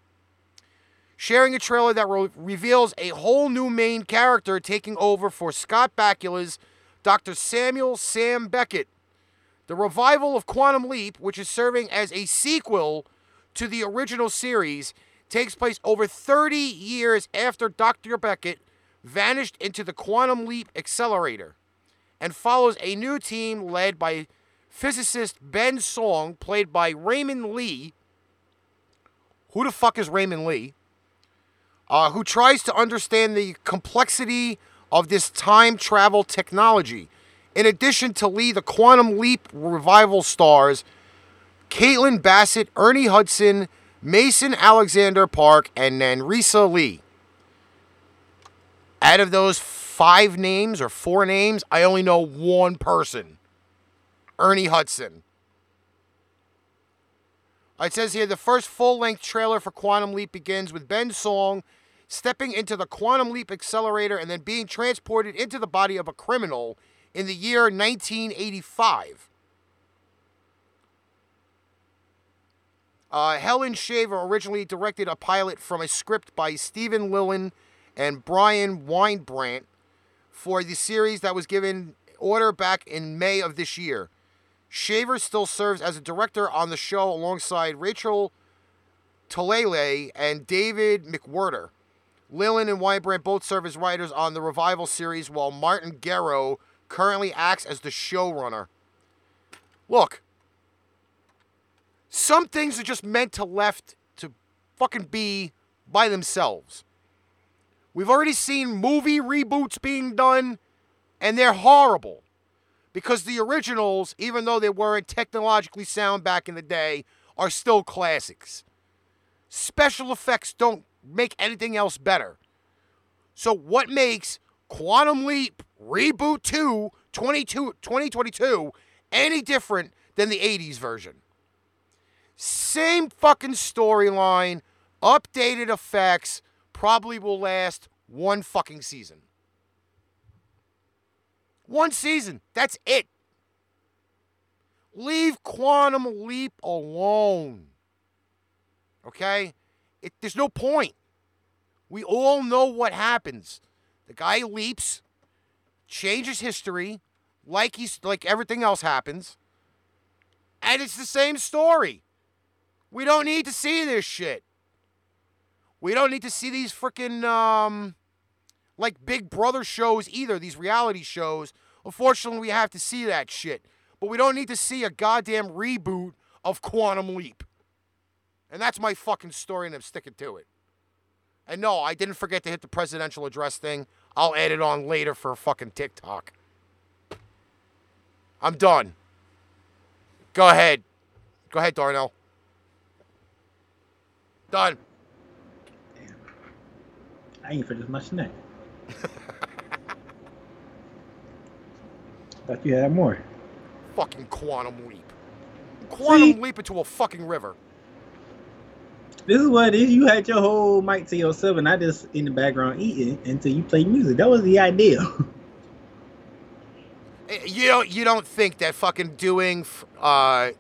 Sharing a trailer that re- reveals a whole new main character taking over for Scott Bakula's Dr. Samuel Sam Beckett. The revival of Quantum Leap, which is serving as a sequel to the original series, takes place over 30 years after Dr. Beckett vanished into the Quantum Leap Accelerator and follows a new team led by physicist Ben Song, played by Raymond Lee. Who the fuck is Raymond Lee? Uh, who tries to understand the complexity of this time travel technology. In addition to Lee, the Quantum Leap revival stars Caitlin Bassett, Ernie Hudson, Mason Alexander Park, and Nanrisa Lee. Out of those five names or four names, I only know one person Ernie Hudson. It says here the first full length trailer for Quantum Leap begins with Ben Song stepping into the Quantum Leap accelerator and then being transported into the body of a criminal in the year 1985. Uh, Helen Shaver originally directed a pilot from a script by Steven Lilien and Bryan Wynbrandt for the series that was given order back in May of this year. Shaver still serves as a director on the show alongside Rachel Talalay and David McWhirter. Lilien and Wynbrandt both serve as writers on the revival series, while Martin Gero currently acts as the showrunner. Look, some things are just meant to left to fucking be by themselves. We've already seen movie reboots being done, and they're horrible. Because the originals, even though they weren't technologically sound back in the day, are still classics. Special effects don't make anything else better. So, what makes Quantum Leap Reboot 2 2022 any different than the 80s version? Same fucking storyline, updated effects, probably will last one fucking season. One season. That's it. Leave Quantum Leap alone. Okay? It, there's no point. We all know what happens. The guy leaps, changes history, like he's like everything else happens, and it's the same story. We don't need to see this shit. We don't need to see these freaking um like Big Brother shows either, these reality shows. Unfortunately, we have to see that shit. But we don't need to see a goddamn reboot of Quantum Leap. And that's my fucking story, and I'm sticking to it. And no, I didn't forget to hit the presidential address thing. I'll add it on later for fucking TikTok. I'm done. Go ahead. Go ahead, Darnell. Done. Damn. I ain't finished my snack. Thought you had more. Fucking quantum leap. Quantum leap into a fucking river. This is what it is. You had your whole mic to yourself, and I just in the background eating until you play music. That was the idea. Eh, You don't you don't think that fucking doing uh,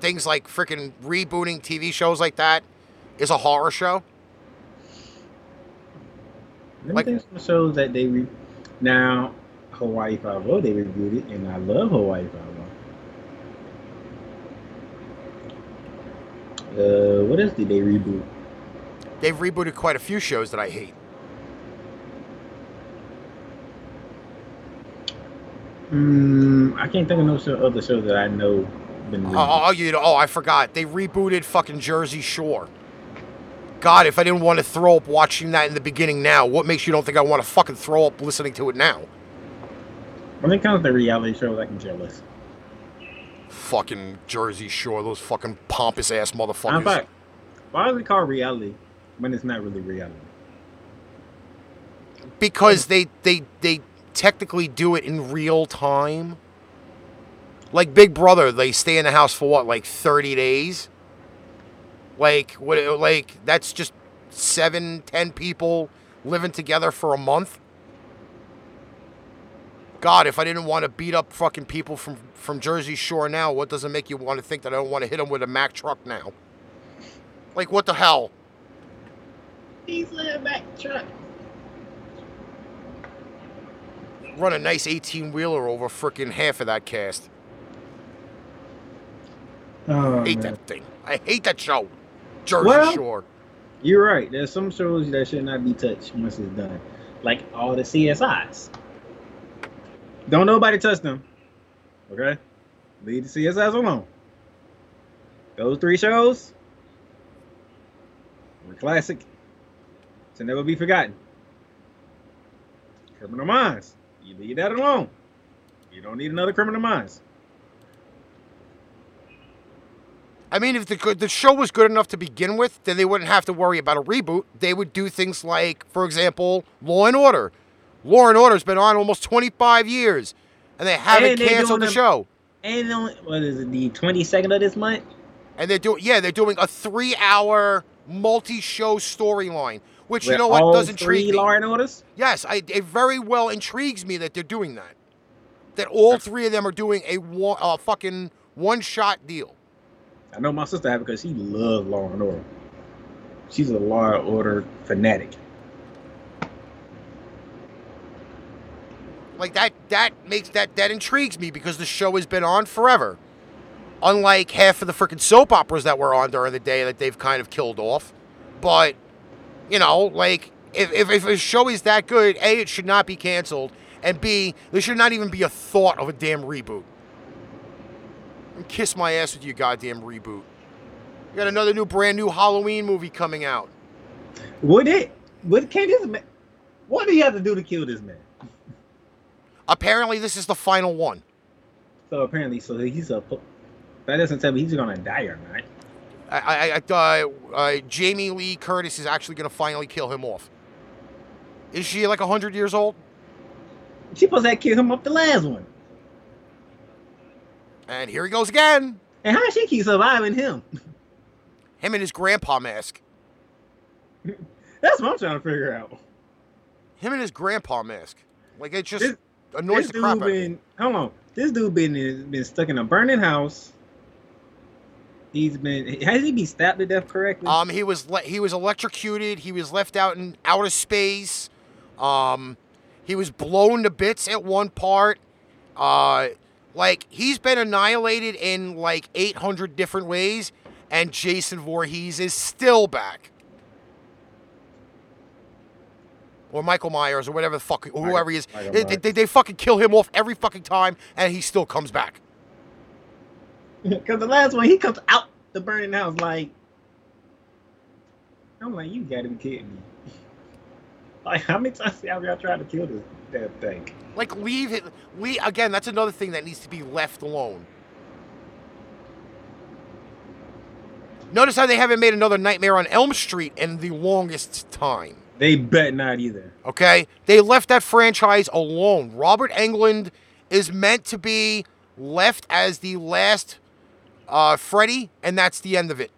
things like freaking rebooting TV shows like that is a horror show. Let Like- me think some shows that they re- now Hawaii Five O they rebooted, and I love Hawaii Five O. Uh, what else did they reboot? They've rebooted quite a few shows that I hate. Mm, I can't think of no show, other shows that I know been rebooted. Oh, oh, you know, oh, I forgot. They rebooted fucking Jersey Shore. God, if I didn't want to throw up watching that in the beginning now, what makes you don't think I want to fucking throw up listening to it now? When it comes to reality shows, I can jealous. Fucking Jersey Shore, those fucking pompous ass motherfuckers. In fact, why is it called reality when it's not really reality? because they they they technically do it in real time. Like Big Brother, they stay in the house for what, like thirty days. Like what? Like that's just seven, ten people living together for a month. God, if I didn't want to beat up fucking people from from Jersey Shore now, what does it make you want to think that I don't want to hit them with a Mack truck now? Like what the hell? He's a back truck. Run a nice eighteen wheeler over freaking half of that cast. Oh, hate man. that thing. I hate that show. Jersey Well- Shore. You're right. There's some shows that should not be touched once it's done, like all the CSIs. Don't nobody touch them. Okay, leave the CSIs alone. Those three shows were classic to never be forgotten. Criminal Minds. You leave that alone. You don't need another Criminal Minds. I mean, if the good, the show was good enough to begin with, then they wouldn't have to worry about a reboot. They would do things like, for example, Law and Order. Law and Order's been on almost 25 years, and they haven't And canceled the show. And on, what is it? The 22nd of this month. And they're doing, yeah, they're doing a three-hour multi-show storyline, which you know what does intrigue me. Law and Orders. Yes, I, it very well intrigues me that they're doing that. That all three of them are doing a one, uh, fucking one-shot deal. I know my sister have because she loves Law and Order. She's a Law and Order fanatic. Like that that makes that that intrigues me because the show has been on forever. Unlike half of the freaking soap operas that were on during the day that they've kind of killed off. But you know, like if, if, if a show is that good, A, it should not be canceled, and B, there should not even be a thought of a damn reboot. And kiss my ass with you goddamn reboot. You got another new brand new Halloween movie coming out. Would it? Would can this man? What do you have to do to kill this man? Apparently this is the final one. So apparently, so he's a. That doesn't tell me he's gonna die or not. I, I, I, uh, uh, Jamie Lee Curtis is actually to finally kill him off. Is she like 100 years old? She supposed to kill him up the last one. And here he goes again. And how does she keep surviving him? Him and his grandpa mask. That's what I'm trying to figure out. Him and his grandpa mask. Like, it just This- annoys this the crap out of me. hold on. This dude been been stuck in a burning house. He's been has he been stabbed to death correctly? Um, he was le- he was electrocuted. He was left out in outer space. Um, he was blown to bits at one part. Uh, like he's been annihilated in like 800 different ways, and Jason Voorhees is still back. Or Michael Myers, or whatever the fuck, or whoever he is. Michael They, they, they fucking kill him off every fucking time, and he still comes back. Because the last one he comes out the burning house like I'm like, you gotta be kidding me. Like how many times have y'all tried to kill this damn thing? Like leave it. We again. That's another thing that needs to be left alone. Notice how they haven't made another Nightmare on Elm Street in the longest time. They bet not either. Okay, they left that franchise alone. Robert Englund is meant to be left as the last uh, Freddy, and that's the end of it.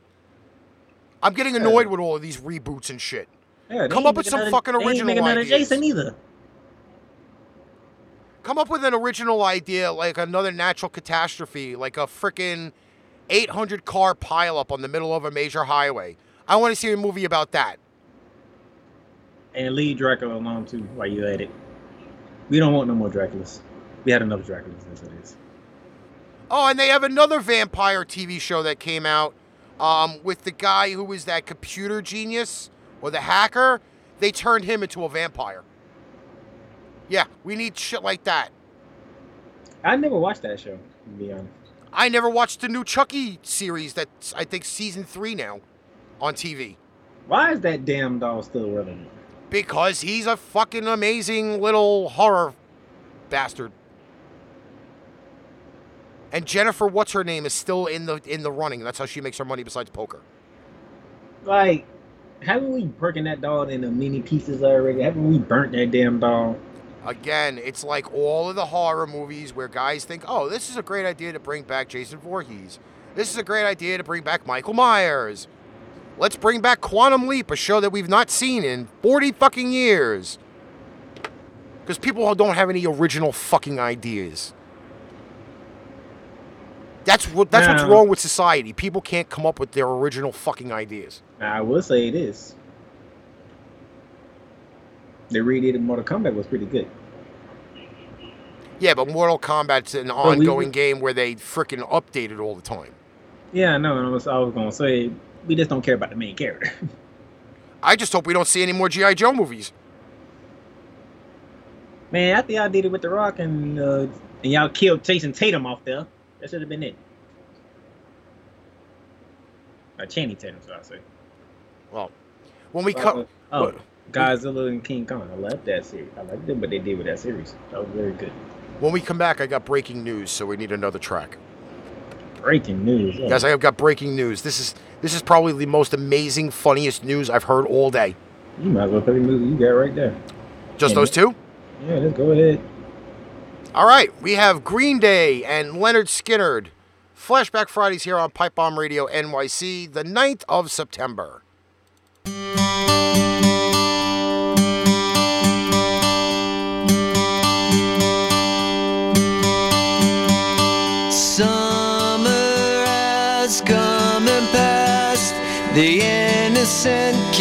I'm getting annoyed with all of these reboots and shit. Yeah, Come up with some fucking original ideas. Jason either. Come up with an original idea, like another natural catastrophe, like a freaking 800 car pileup on the middle of a major highway. I want to see a movie about that. And leave Dracula alone too while you're at it. We don't want no more Draculas. We had enough Draculas as it is. Oh, and they have another vampire TV show that came out um, with the guy who was that computer genius or the hacker. They turned him into a vampire. Yeah, we need shit like that. I never watched that show, to be honest. I never watched the new Chucky series that's I think season three now on TV. Why is that damn doll still relevant? Because he's a fucking amazing little horror bastard. And Jennifer, what's her name, is still in the in the running. That's how she makes her money besides poker. Like, haven't we broken that doll into many pieces already? Haven't we burnt that damn doll? Again, it's like all of the horror movies where guys think, "Oh, this is a great idea to bring back Jason Voorhees. This is a great idea to bring back Michael Myers. Let's bring back Quantum Leap, a show that we've not seen in 40 fucking years." Because people don't have any original fucking ideas. That's what that's what's wrong with society. People can't come up with their original fucking ideas. I will say this. The redid Mortal Kombat was pretty good. Yeah, but Mortal Kombat's an we- ongoing game where they freaking update it all the time. Yeah, I know. I was, I was gonna say we just don't care about the main character. I just hope we don't see any more GI Joe movies. Man, after y'all did it with The Rock and uh, and y'all killed Jason Tatum off there, that should have been it. Or Channing Tatum, so I say? Well, when we Uh, come, Oh, Godzilla and King Kong. I love that series. I liked it, but they did with that series. That was very good. when we come back, I got breaking news, so we need another track. Breaking news. yeah. Guys, I have got breaking news. This is this is probably the most amazing, funniest news I've heard all day. You might as well play the music you got right there. Just Yeah. those two? Yeah, let's go ahead. All right, we have Green Day and Lynyrd Skynyrd. Flashback Fridays here on Pipebomb Radio NYC, the 9th of September.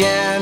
Innocent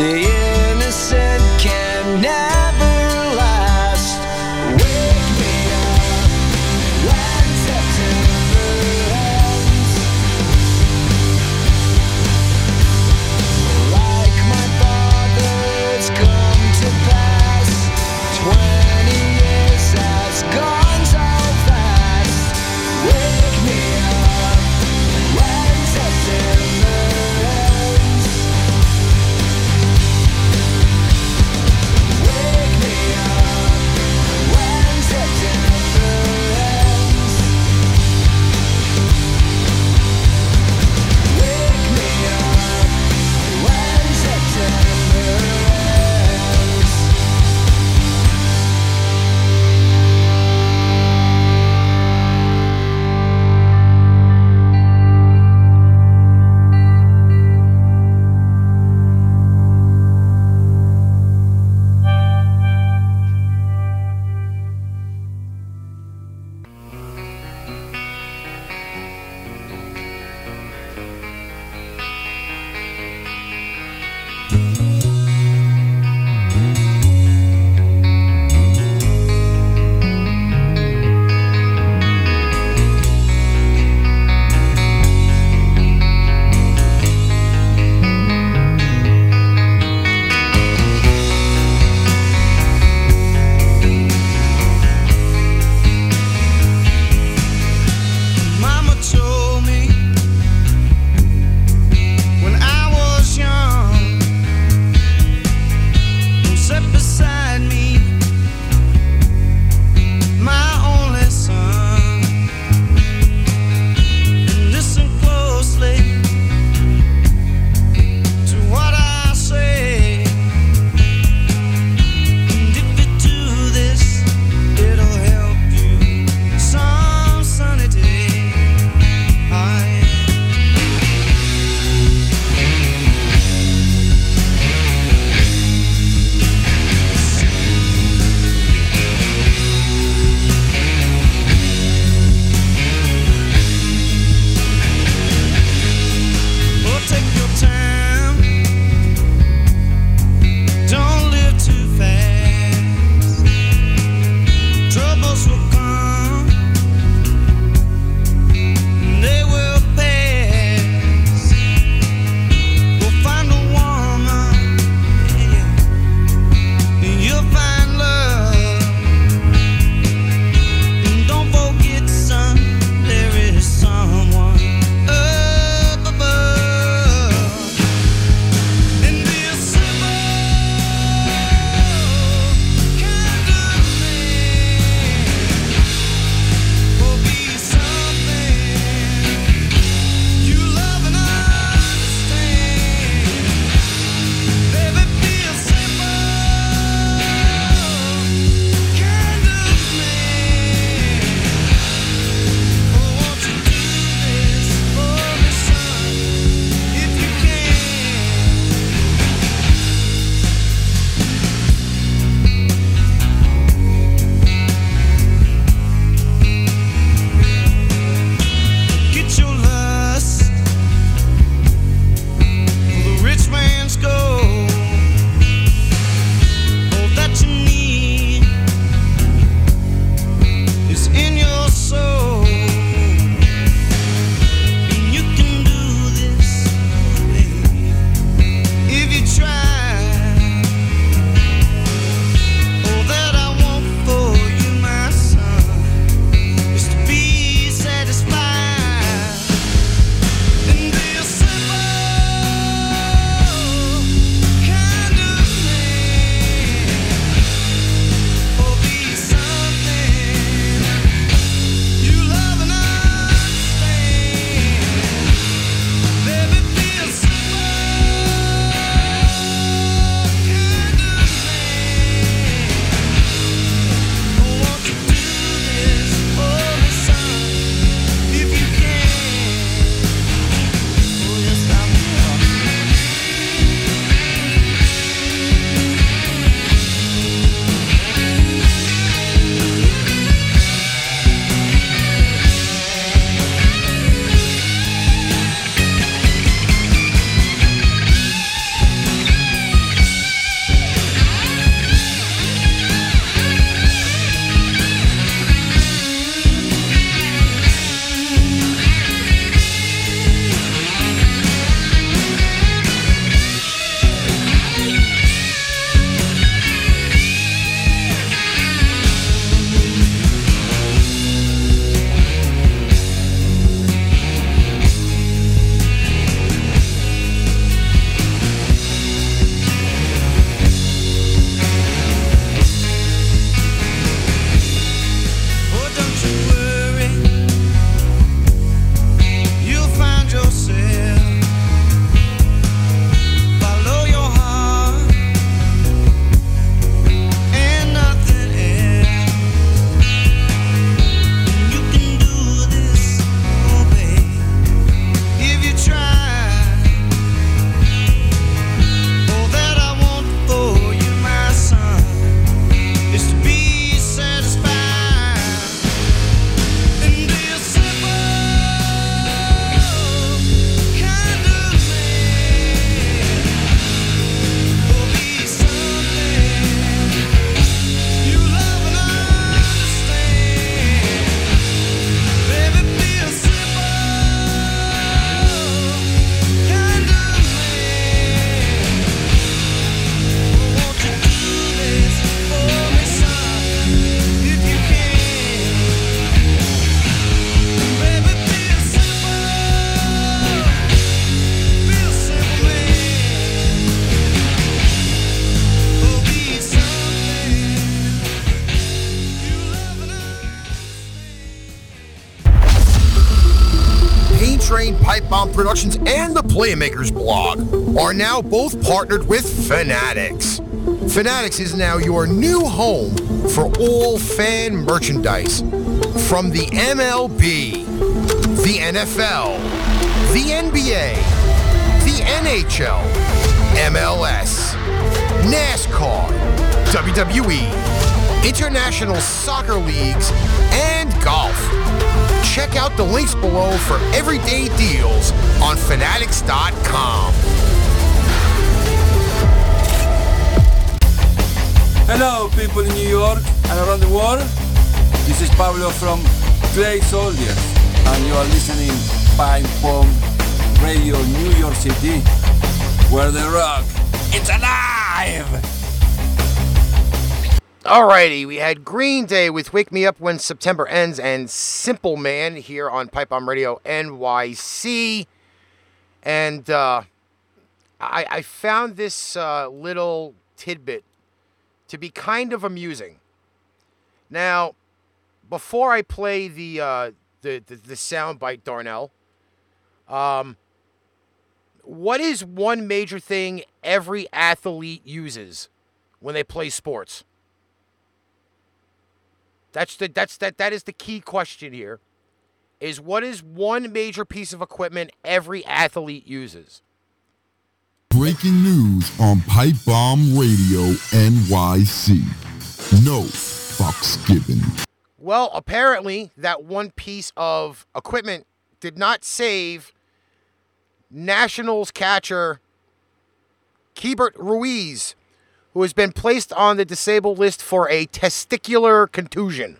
The Productions and the Playmakers blog are now both partnered with Fanatics. Fanatics is now your new home for all fan merchandise from the MLB, the NFL, the NBA, the NHL, MLS, NASCAR, WWE, international soccer leagues, and golf. Check out the links below for everyday deals on fanatics.com. Hello, people in New York and around the world. This is Pablo from Clay Soldiers, and you are listening Pipe Bomb Radio New York City, where the rock it's alive. Alrighty, we had Green Day with Wake Me Up When September Ends and Simple Man here on Pipebomb Radio NYC. And uh, I, I found this uh, little tidbit to be kind of amusing. Now, before I play the uh, the, the the soundbite, Darnell, um, what is one major thing every athlete uses when they play sports? That's the that's that that is the key question here. Is what is one major piece of equipment every athlete uses? Breaking news on Pipe Bomb Radio NYC. No fucks given. Well, apparently that one piece of equipment did not save Nationals catcher Keibert Ruiz, who has been placed on the disabled list for a testicular contusion.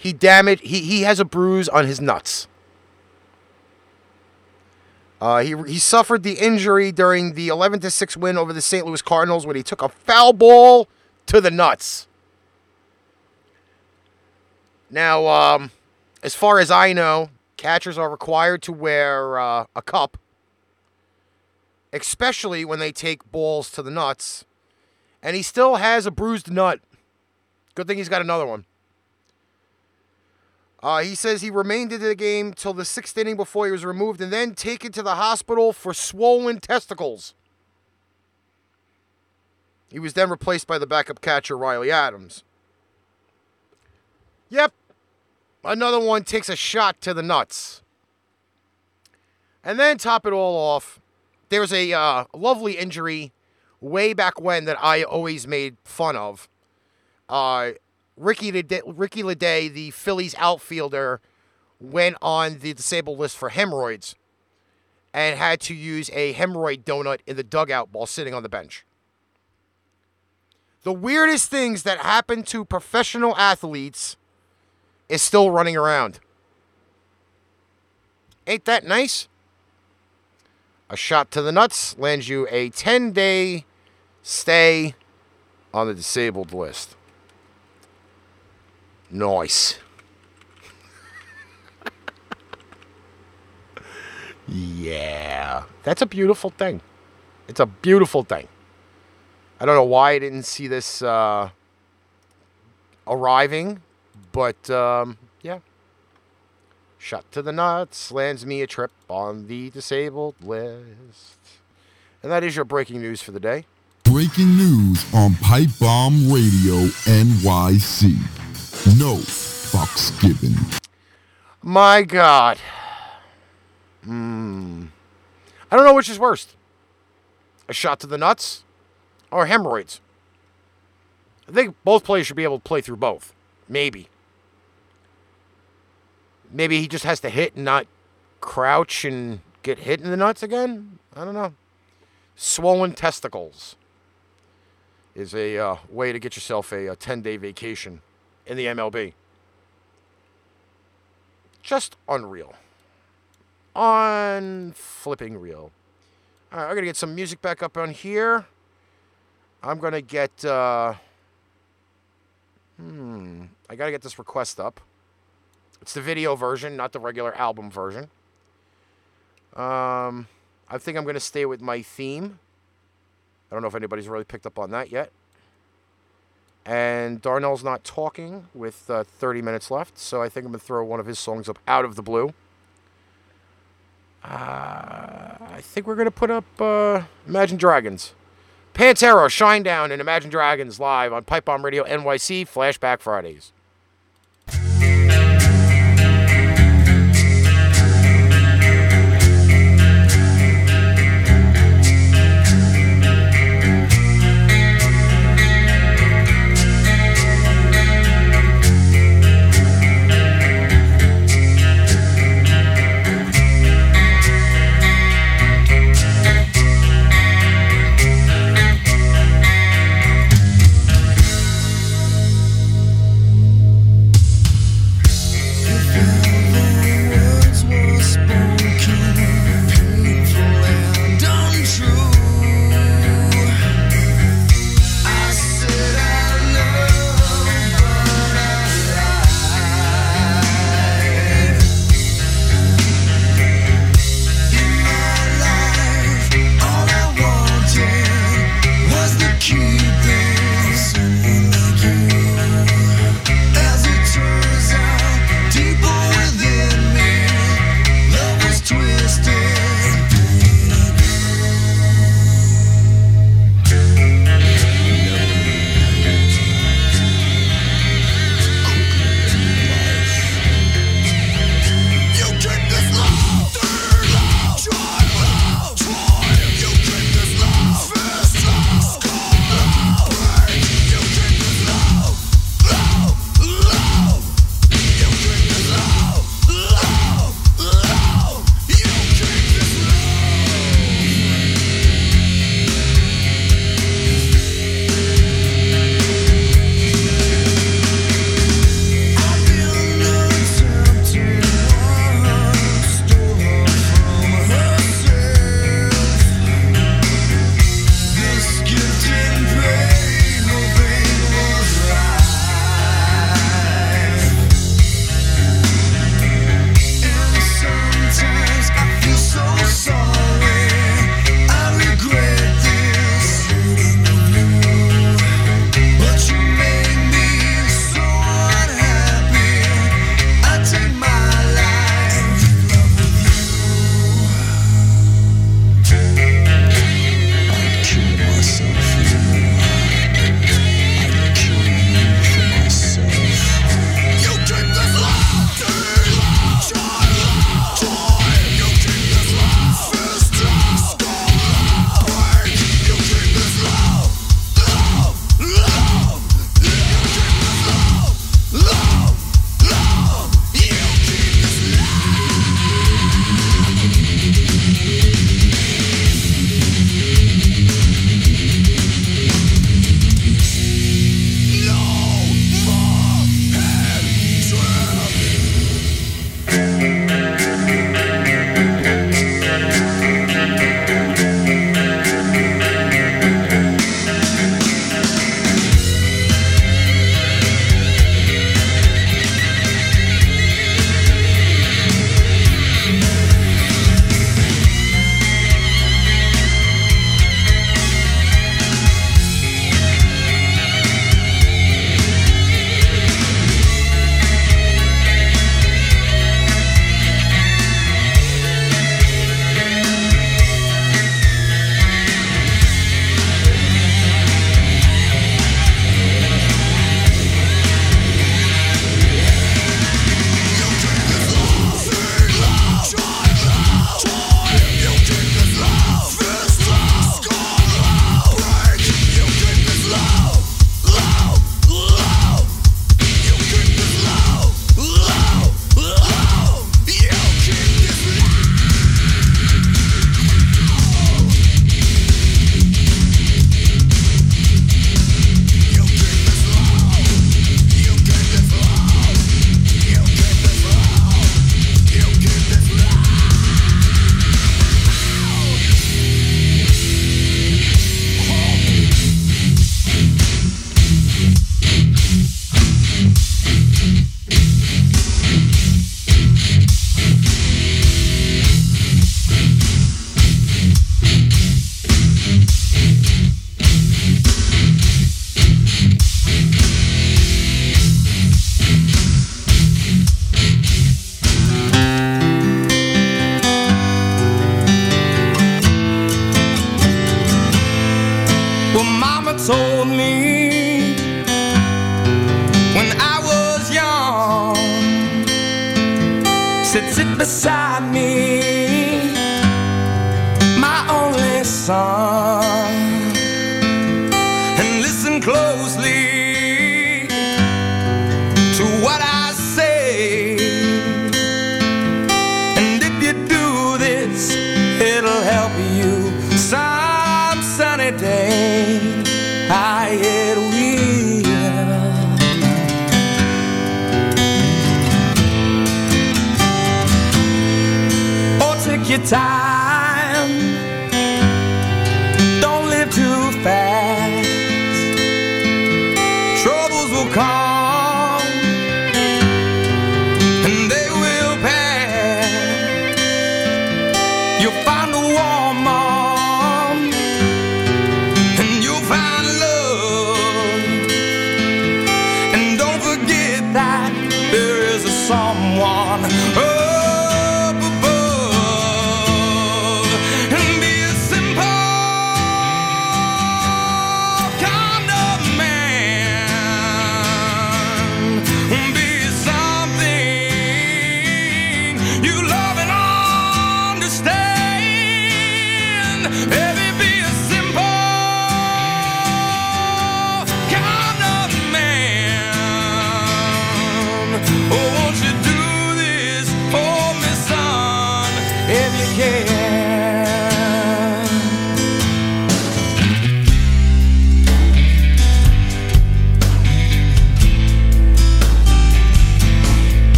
He damaged he, he has a bruise on his nuts. Uh, he, he suffered the injury during the 11 to 6 win over the St. Louis Cardinals when he took a foul ball to the nuts. Now, um, as far as I know, catchers are required to wear uh, a cup, especially when they take balls to the nuts. And he still has a bruised nut. Good thing he's got another one. Uh, he says he remained in the game till the sixth inning before he was removed and then taken to the hospital for swollen testicles. He was then replaced by the backup catcher, Riley Adams. Yep, another one takes a shot to the nuts. And then top it all off, there's a uh, lovely injury way back when that I always made fun of. Uh, Ricky Lede- Ricky Ledée, the Phillies outfielder, went on the disabled list for hemorrhoids and had to use a hemorrhoid donut in the dugout while sitting on the bench. The weirdest things that happen to professional athletes is still running around. Ain't that nice? A shot to the nuts lands you a 10 day stay on the disabled list. Nice. yeah. That's a beautiful thing. It's a beautiful thing. I don't know why I didn't see this uh, arriving, but um, yeah. Shot to the nuts lands me a trip on the disabled list. And that is your breaking news for the day. Breaking news on Pipe Bomb Radio NYC. No fucks given. My God. Hmm. I don't know which is worst a shot to the nuts or hemorrhoids. I think both players should be able to play through both. Maybe. Maybe he just has to hit and not crouch and get hit in the nuts again. I don't know. Swollen testicles is a uh, way to get yourself a 10 day vacation in the MLB. Just unreal. On flipping real. All right, I'm going to get some music back up on here. I'm going to get. Uh, hmm. I got to get this request up. It's the video version, not the regular album version. Um, I think I'm going to stay with my theme. I don't know if anybody's really picked up on that yet and Darnell's not talking with uh, 30 minutes left, so I think I'm going to throw one of his songs up out of the blue. Uh, I think we're going to put up uh, Imagine Dragons. Pantera, Shinedown, and Imagine Dragons live on Pipebomb Radio NYC Flashback Fridays.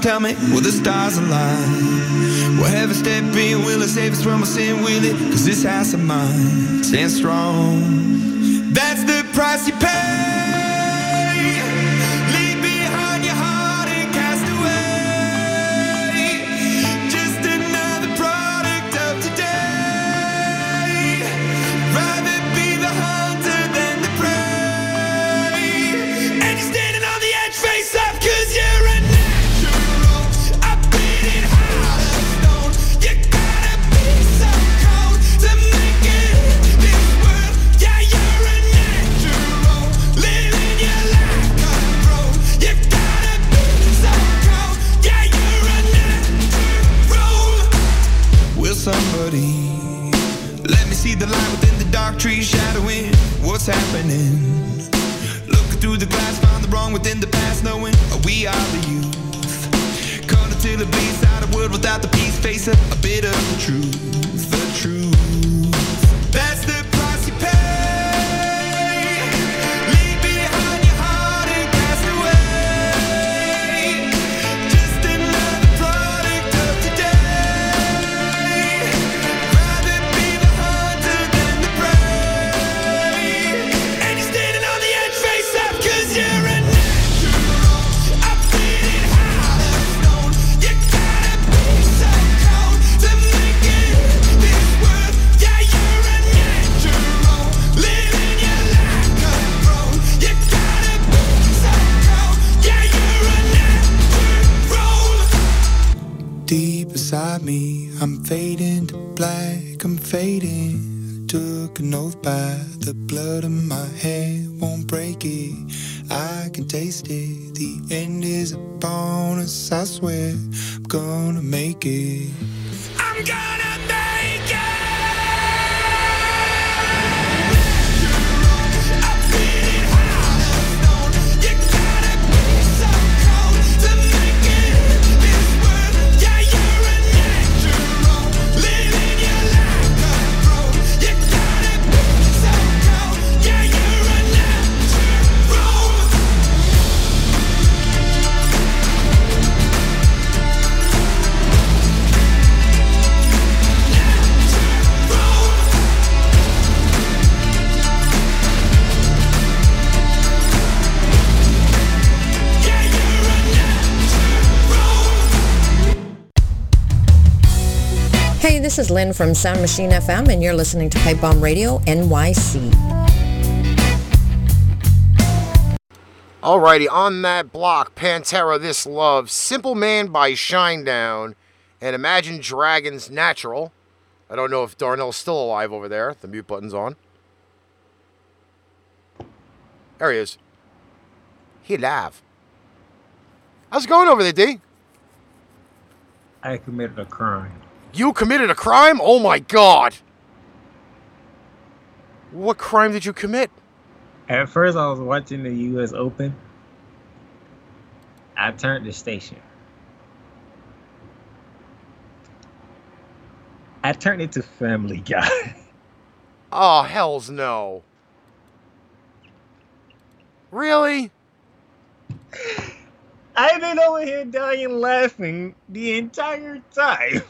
tell me, will the stars align? Will heaven step in? Will it save us from our sin? Will it? Cause this house of mine stands strong. This is Lynn from Sound Machine FM, and you're listening to Pipebomb Radio NYC. Alrighty, on that block, Pantera, This Love, Simple Man by Shinedown, and Imagine Dragons Natural. I don't know if Darnell's still alive over there. The mute button's on. There he is. He alive. How's it going over there, D? I committed a crime. You committed a crime? Oh my god. What crime did you commit? At first, I was watching the U.S. Open. I turned the station. I turned it to Family Guy. Oh, hells no. Really? I've been over here dying laughing the entire time.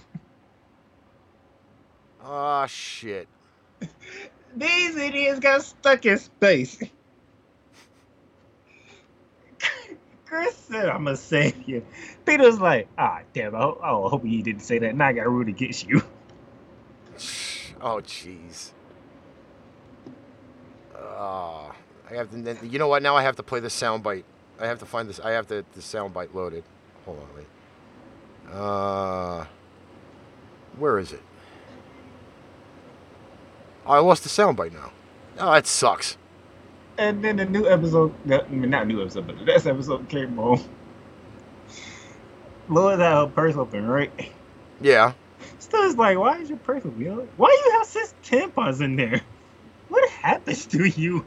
Oh, shit. These idiots got stuck in space. Chris said, I'm gonna save you. Peter's like, ah, damn, I hope, oh, I hope you didn't say that. Now I got root against you. Oh, jeez. Uh, I have to. You know what? Now I have to play the soundbite. I have to find this. I have the the soundbite loaded. Hold on, wait. Uh, where is it? Oh, I lost the soundbite now. Oh, that sucks. And then the new episode, I mean, not new episode, but the next episode came on. Lord had her purse open, right? Yeah. Still, is like, why is your purse open? Why do you have six tampons in there? What happens to you?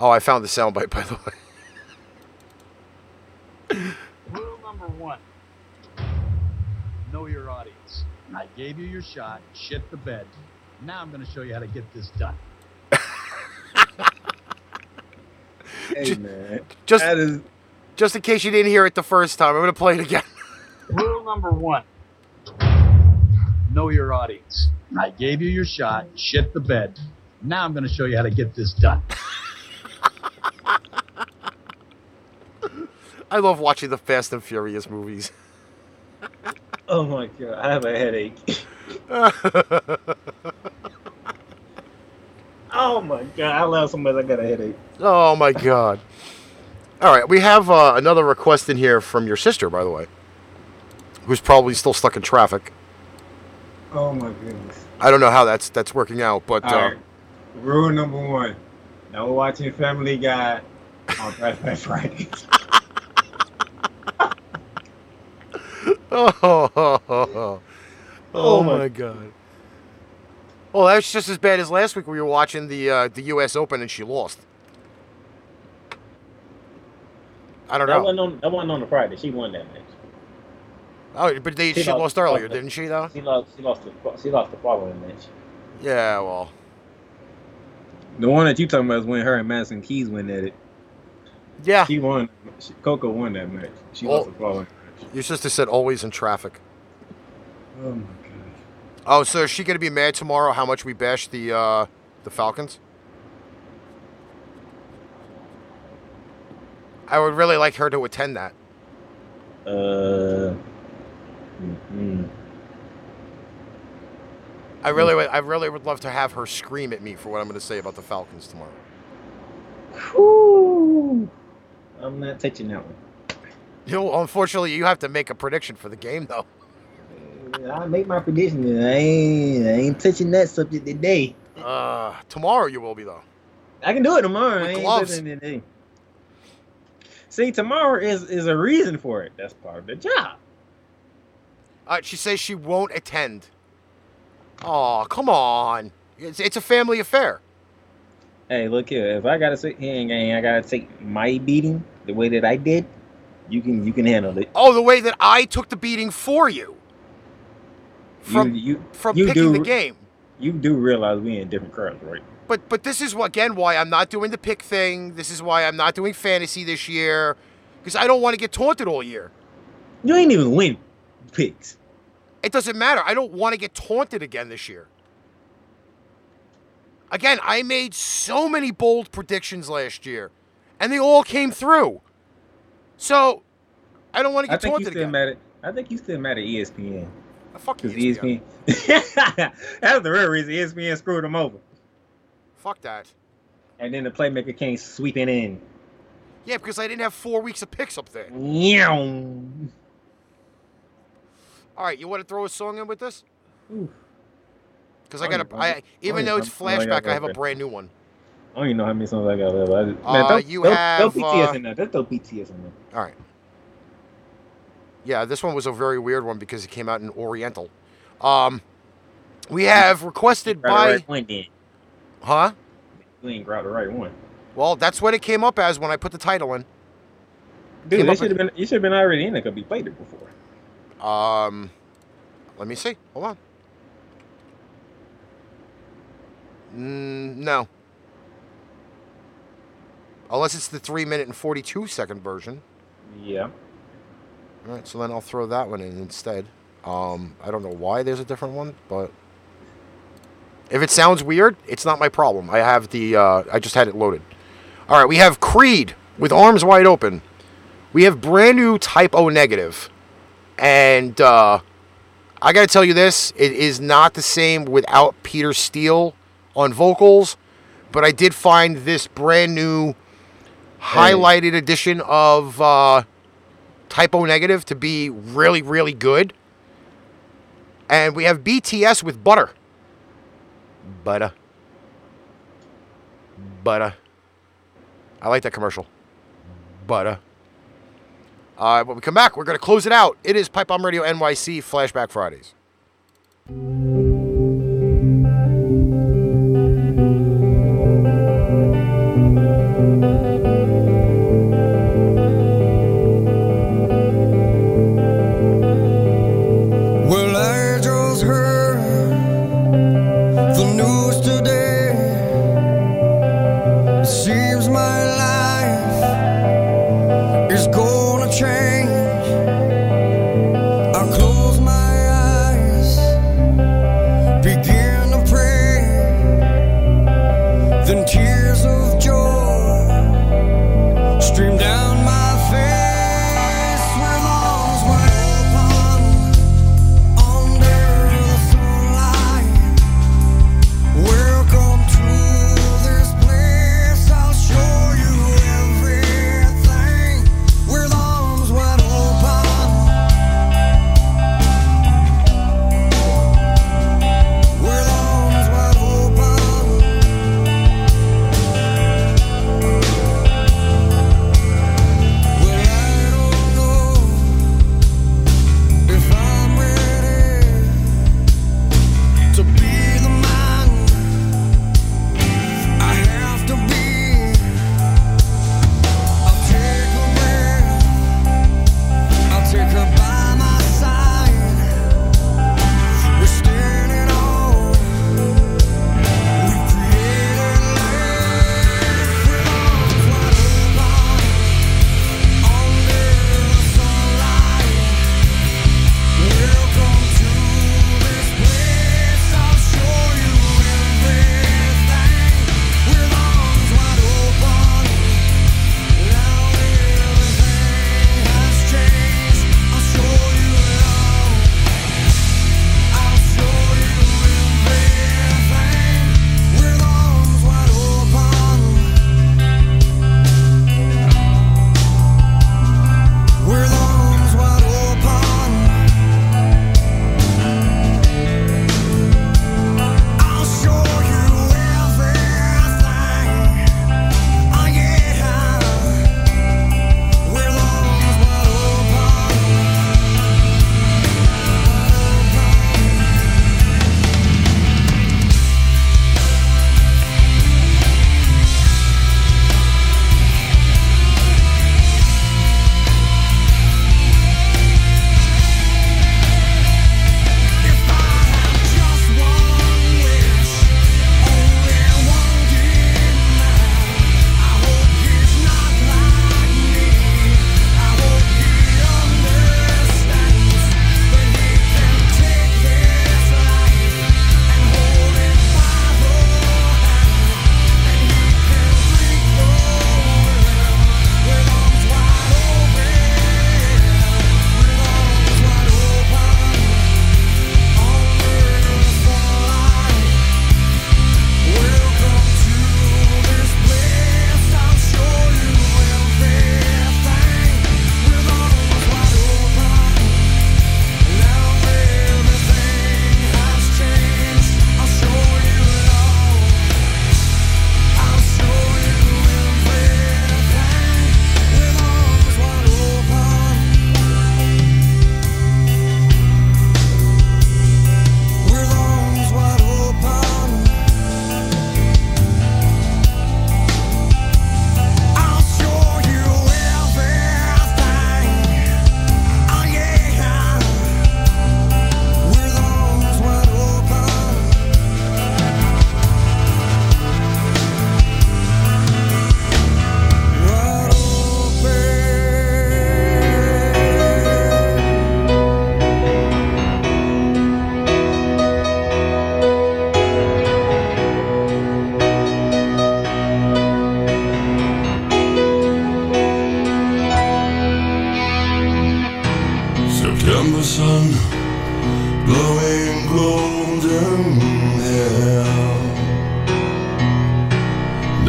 Oh, I found the soundbite by the way. Rule number one know your audience. I gave you your shot, shit the bed. Now I'm going to show you how to get this done. Hey, man. Just, just in case you didn't hear it the first time, I'm gonna play it again. Rule number one know your audience. I gave you your shot, shit the bed. Now I'm going to show you how to get this done. I love watching the Fast and Furious movies. Oh my god, I have a headache. oh my god, I love somebody that got a headache. Oh my god. All right, we have uh, another request in here from your sister, by the way, who's probably still stuck in traffic. Oh my goodness. I don't know how that's that's working out, but All uh, right. Rule number one: No watching Family Guy on Black Friday. oh, Oh my my- god. Well, that's just as bad as last week. We were watching the uh, the U.S. Open and she lost. I don't that know. Wasn't on, that wasn't on the Friday. She won that match. Oh, but they, she, She lost, lost- earlier, lost- didn't she? Though. She lost. She lost. The, she lost the following match. Yeah. Well. The one that you talking about is when her and Madison Keys went at it. Yeah. She won. She, Coco won that match. She Well- lost the following. Your sister said always in traffic. Oh my god. Oh, so is she gonna be mad tomorrow? How much we bash the uh, the Falcons? I would really like her to attend that. Uh. mm, I really would. I really would love to have her scream at me for what I'm going to say about the Falcons tomorrow. Whew. I'm not touching that one. You know, unfortunately, you have to make a prediction for the game, though. I make my prediction. I ain't, I ain't touching that subject today. Uh, tomorrow you will be though. I can do it tomorrow. With I ain't gloves. today. See, tomorrow is is a reason for it. That's part of the job. Uh, she says she won't attend. Oh, come on! It's, it's a family affair. Hey, look here. If I gotta sit here and and I gotta take my beating the way that I did, you can you can handle it. Oh, the way that I took the beating for you from you, you from you picking do, the game. You do realize we in different crowds, right? But but this is what again why I'm not doing the pick thing. This is why I'm not doing fantasy this year because I don't want to get taunted all year. You ain't even win picks. It doesn't matter. I don't want to get taunted again this year. Again, I made so many bold predictions last year, and they all came through. So I don't want to get I think you taunted still again. mad at. I think you still mad at E ESPN. Fuck Because ESPN. That's the real reason ESPN screwed them over. Fuck that. And then the playmaker came sweeping in. Yeah, because I didn't have four weeks of picks up there. Meow. All right, you want to throw a song in with this? Because I got a, even- I, even though it's flashback, I have a brand new one. I don't even know how many songs I got left. I just, Uh, man, don't, you don't, have, don't BTS uh, in there. Just throw BTS in there. All right. Yeah, this one was a very weird one because it came out in Oriental. Um, we have requested by, right one then. huh? You ain't grab the right one. Well, that's what it came up as when I put the title in. Dude, they should have been. You should have been already in it because we played it before. Um, let me see. Hold on. Mm, no. Unless it's the three minute and forty two second version. Yeah. All right, so then I'll throw that one in instead. Um, I don't know why there's a different one, but if it sounds weird, it's not my problem. I have the, uh, I just had it loaded. All right, we have Creed with arms wide open. We have brand new Type O negative, and uh, I got to tell you this: it is not the same without Peter Steele on vocals. But I did find this brand new highlighted edition of uh, Type O Negative to be really, really good. And we have BTS with Butter. Butter. Butter. I like that commercial. Butter. Uh, when we come back, we're going to close it out. It is Pipebomb Radio NYC Flashback Fridays.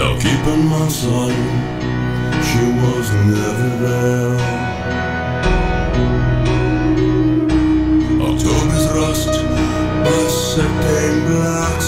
Now keep in mind, son, she was never there. October's rust bisecting black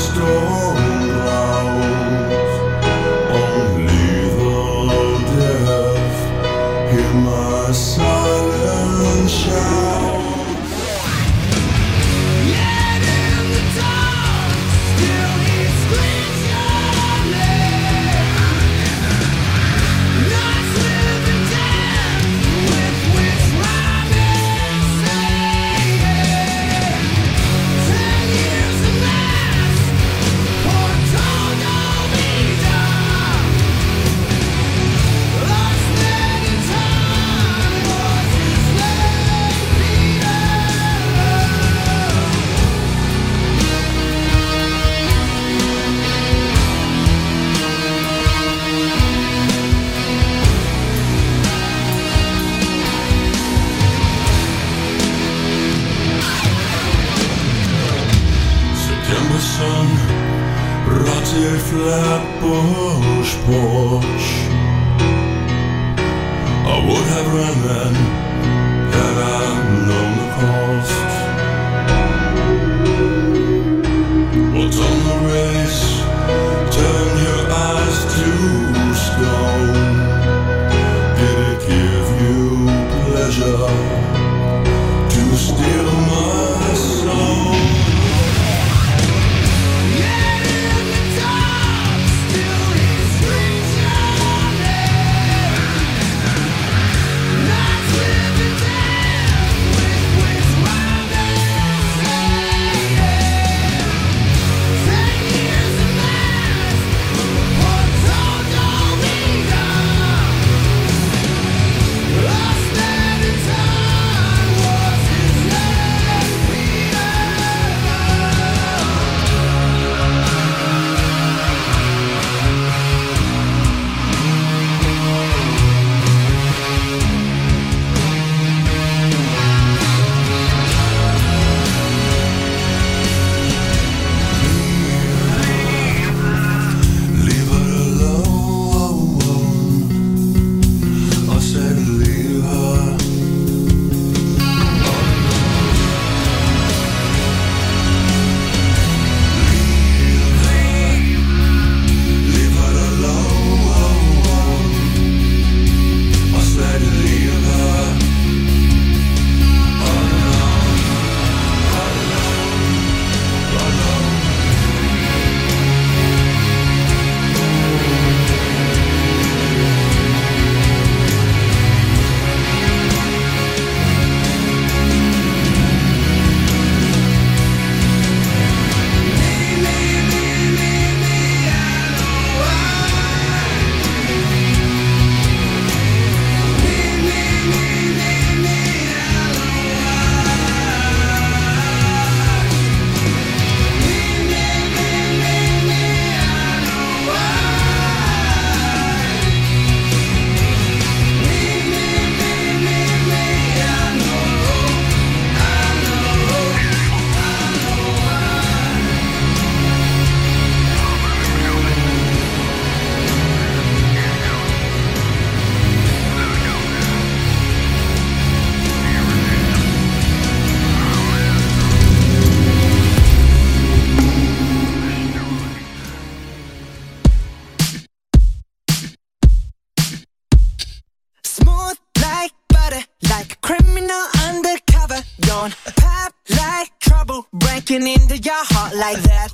trouble, into your heart like that.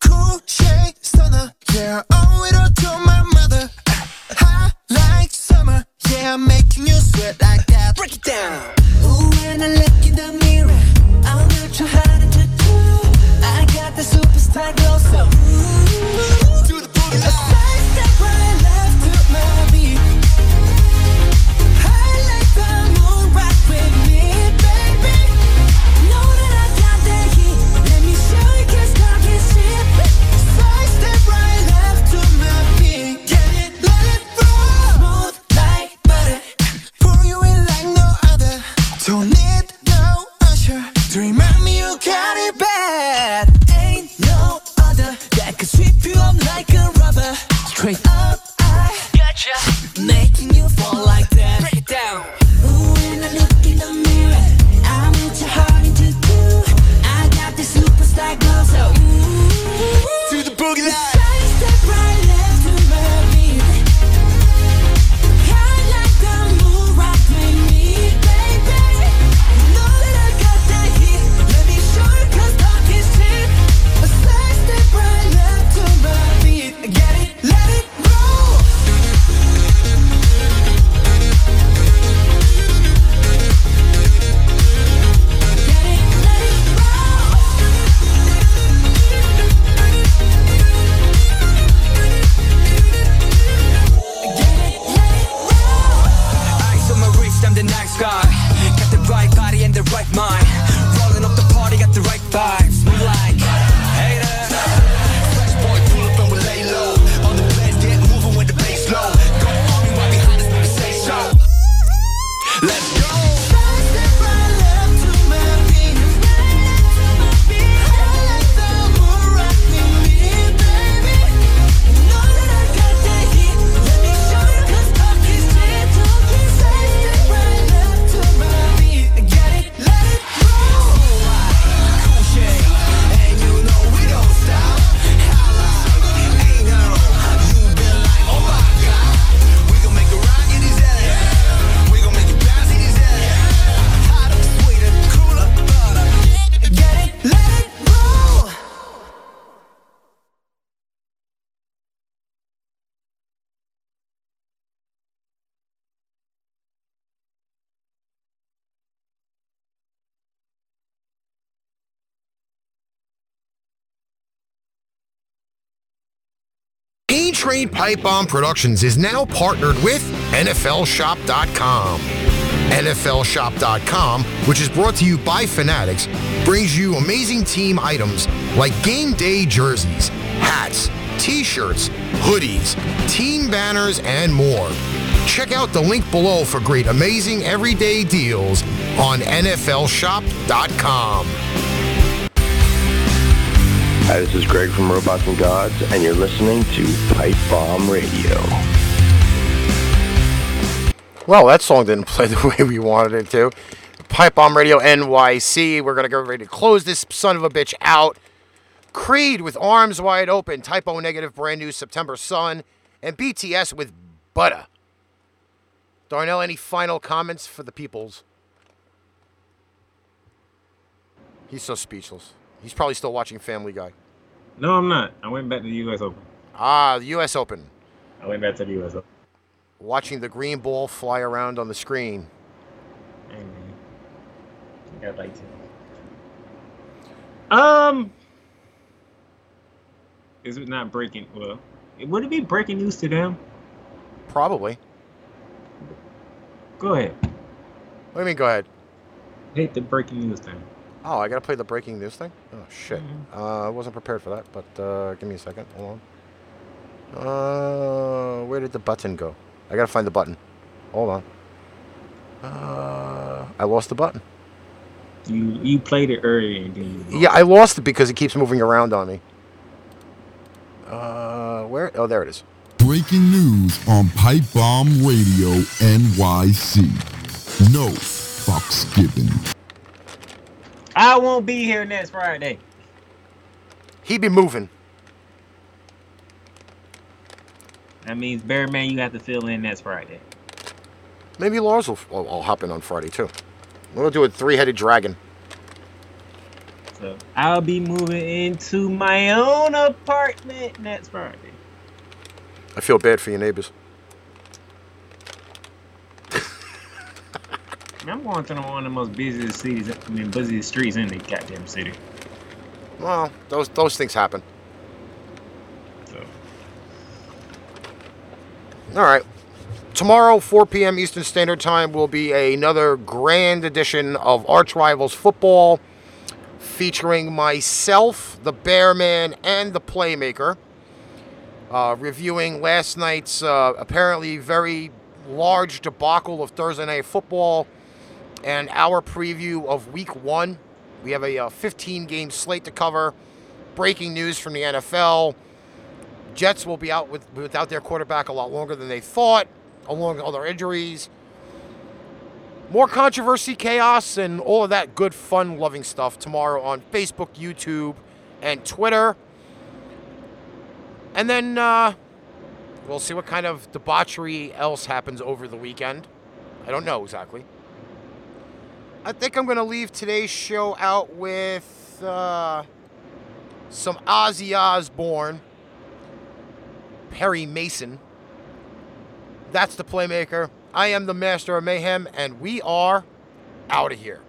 Cool shade stunner, yeah, owe it all to my mother. Hot like summer, yeah, I'm making you sweat like that. Break it down. Ooh, when I look in the mirror, I'm not too hard to do. I got the superstar glow, so ooh, do the boogie. Train Pipebomb Productions is now partnered with NFLShop.com. NFLShop.com, which is brought to you by Fanatics, brings you amazing team items like game day jerseys, hats, t shirts, hoodies, team banners, and more. Check out the link below for great, amazing everyday deals on NFLShop.com. Hi, this is Greg from Robots and Gods, and you're listening to Pipe Bomb Radio. Well, that song didn't play the way we wanted it to. Pipebomb Radio NYC. We're going to get ready to close this son of a bitch out. Creed with Arms Wide Open. Type O Negative, brand new September Sun. And BTS with Butter. Darnell, any final comments for the peoples? He's so speechless. He's probably still watching Family Guy. No, I'm not. I went back to the U.S. Open. Ah, the U.S. Open. I went back to the U.S. Open. Watching the green ball fly around on the screen. Hey, man. I got like to. Um. Is it not breaking? Well, would it be breaking news to them? Probably. Go ahead. What do you mean, go ahead? Hate the breaking news thing. Oh, I gotta play the breaking news thing? Oh, shit. Uh, I wasn't prepared for that, but uh, give me a second. Hold on. Uh, where did the button go? I gotta find the button. Hold on. Uh, I lost the button. You you played it earlier and then you Yeah, I lost it because it keeps moving around on me. Uh, where? Oh, there it is. Breaking news on Pipebomb Radio NYC. No fucks given. I won't be here next Friday. He be moving. That means Bearman, you have to fill in next Friday. Maybe Lars will. Well, I'll hop in on Friday too. We'll do a three-headed dragon. So I'll be moving into my own apartment next Friday. I feel bad for your neighbors. I'm going through one of the most busiest cities, I mean, busiest streets in the goddamn city. Well, those those things happen. So. All right. Tomorrow, 4 p.m. Eastern Standard Time, will be another grand edition of Arch Rivals Football, featuring myself, the Bearman, and the Playmaker, uh, reviewing last night's uh, apparently very large debacle of Thursday Night Football and our preview of Week One. We have a 15 game slate to cover. Breaking news from the NFL. Jets will be out with, without their quarterback a lot longer than they thought, along with other injuries. More controversy, chaos, and all of that good, fun, loving stuff tomorrow on Facebook, YouTube, and Twitter. And then uh, we'll see what kind of debauchery else happens over the weekend. I don't know exactly. I think I'm going to leave today's show out with uh, some Ozzy Osbourne, Perry Mason. That's the playmaker. I am the master of mayhem, and we are out of here.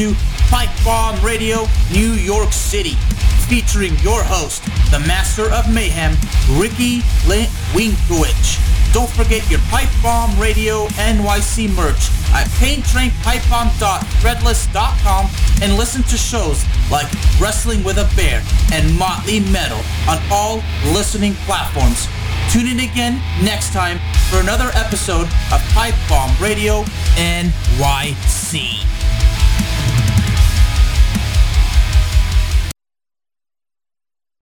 To Pipe Bomb Radio New York City, featuring your host, the Master of Mayhem, Ricky Winkowicz. Don't forget your Pipe Bomb Radio NYC merch at paintrainpipebomb.threadless.com and listen to shows like Wrestling with a Bear and Motley Metal on all listening platforms. Tune in again next time for another episode of Pipe Bomb Radio NYC.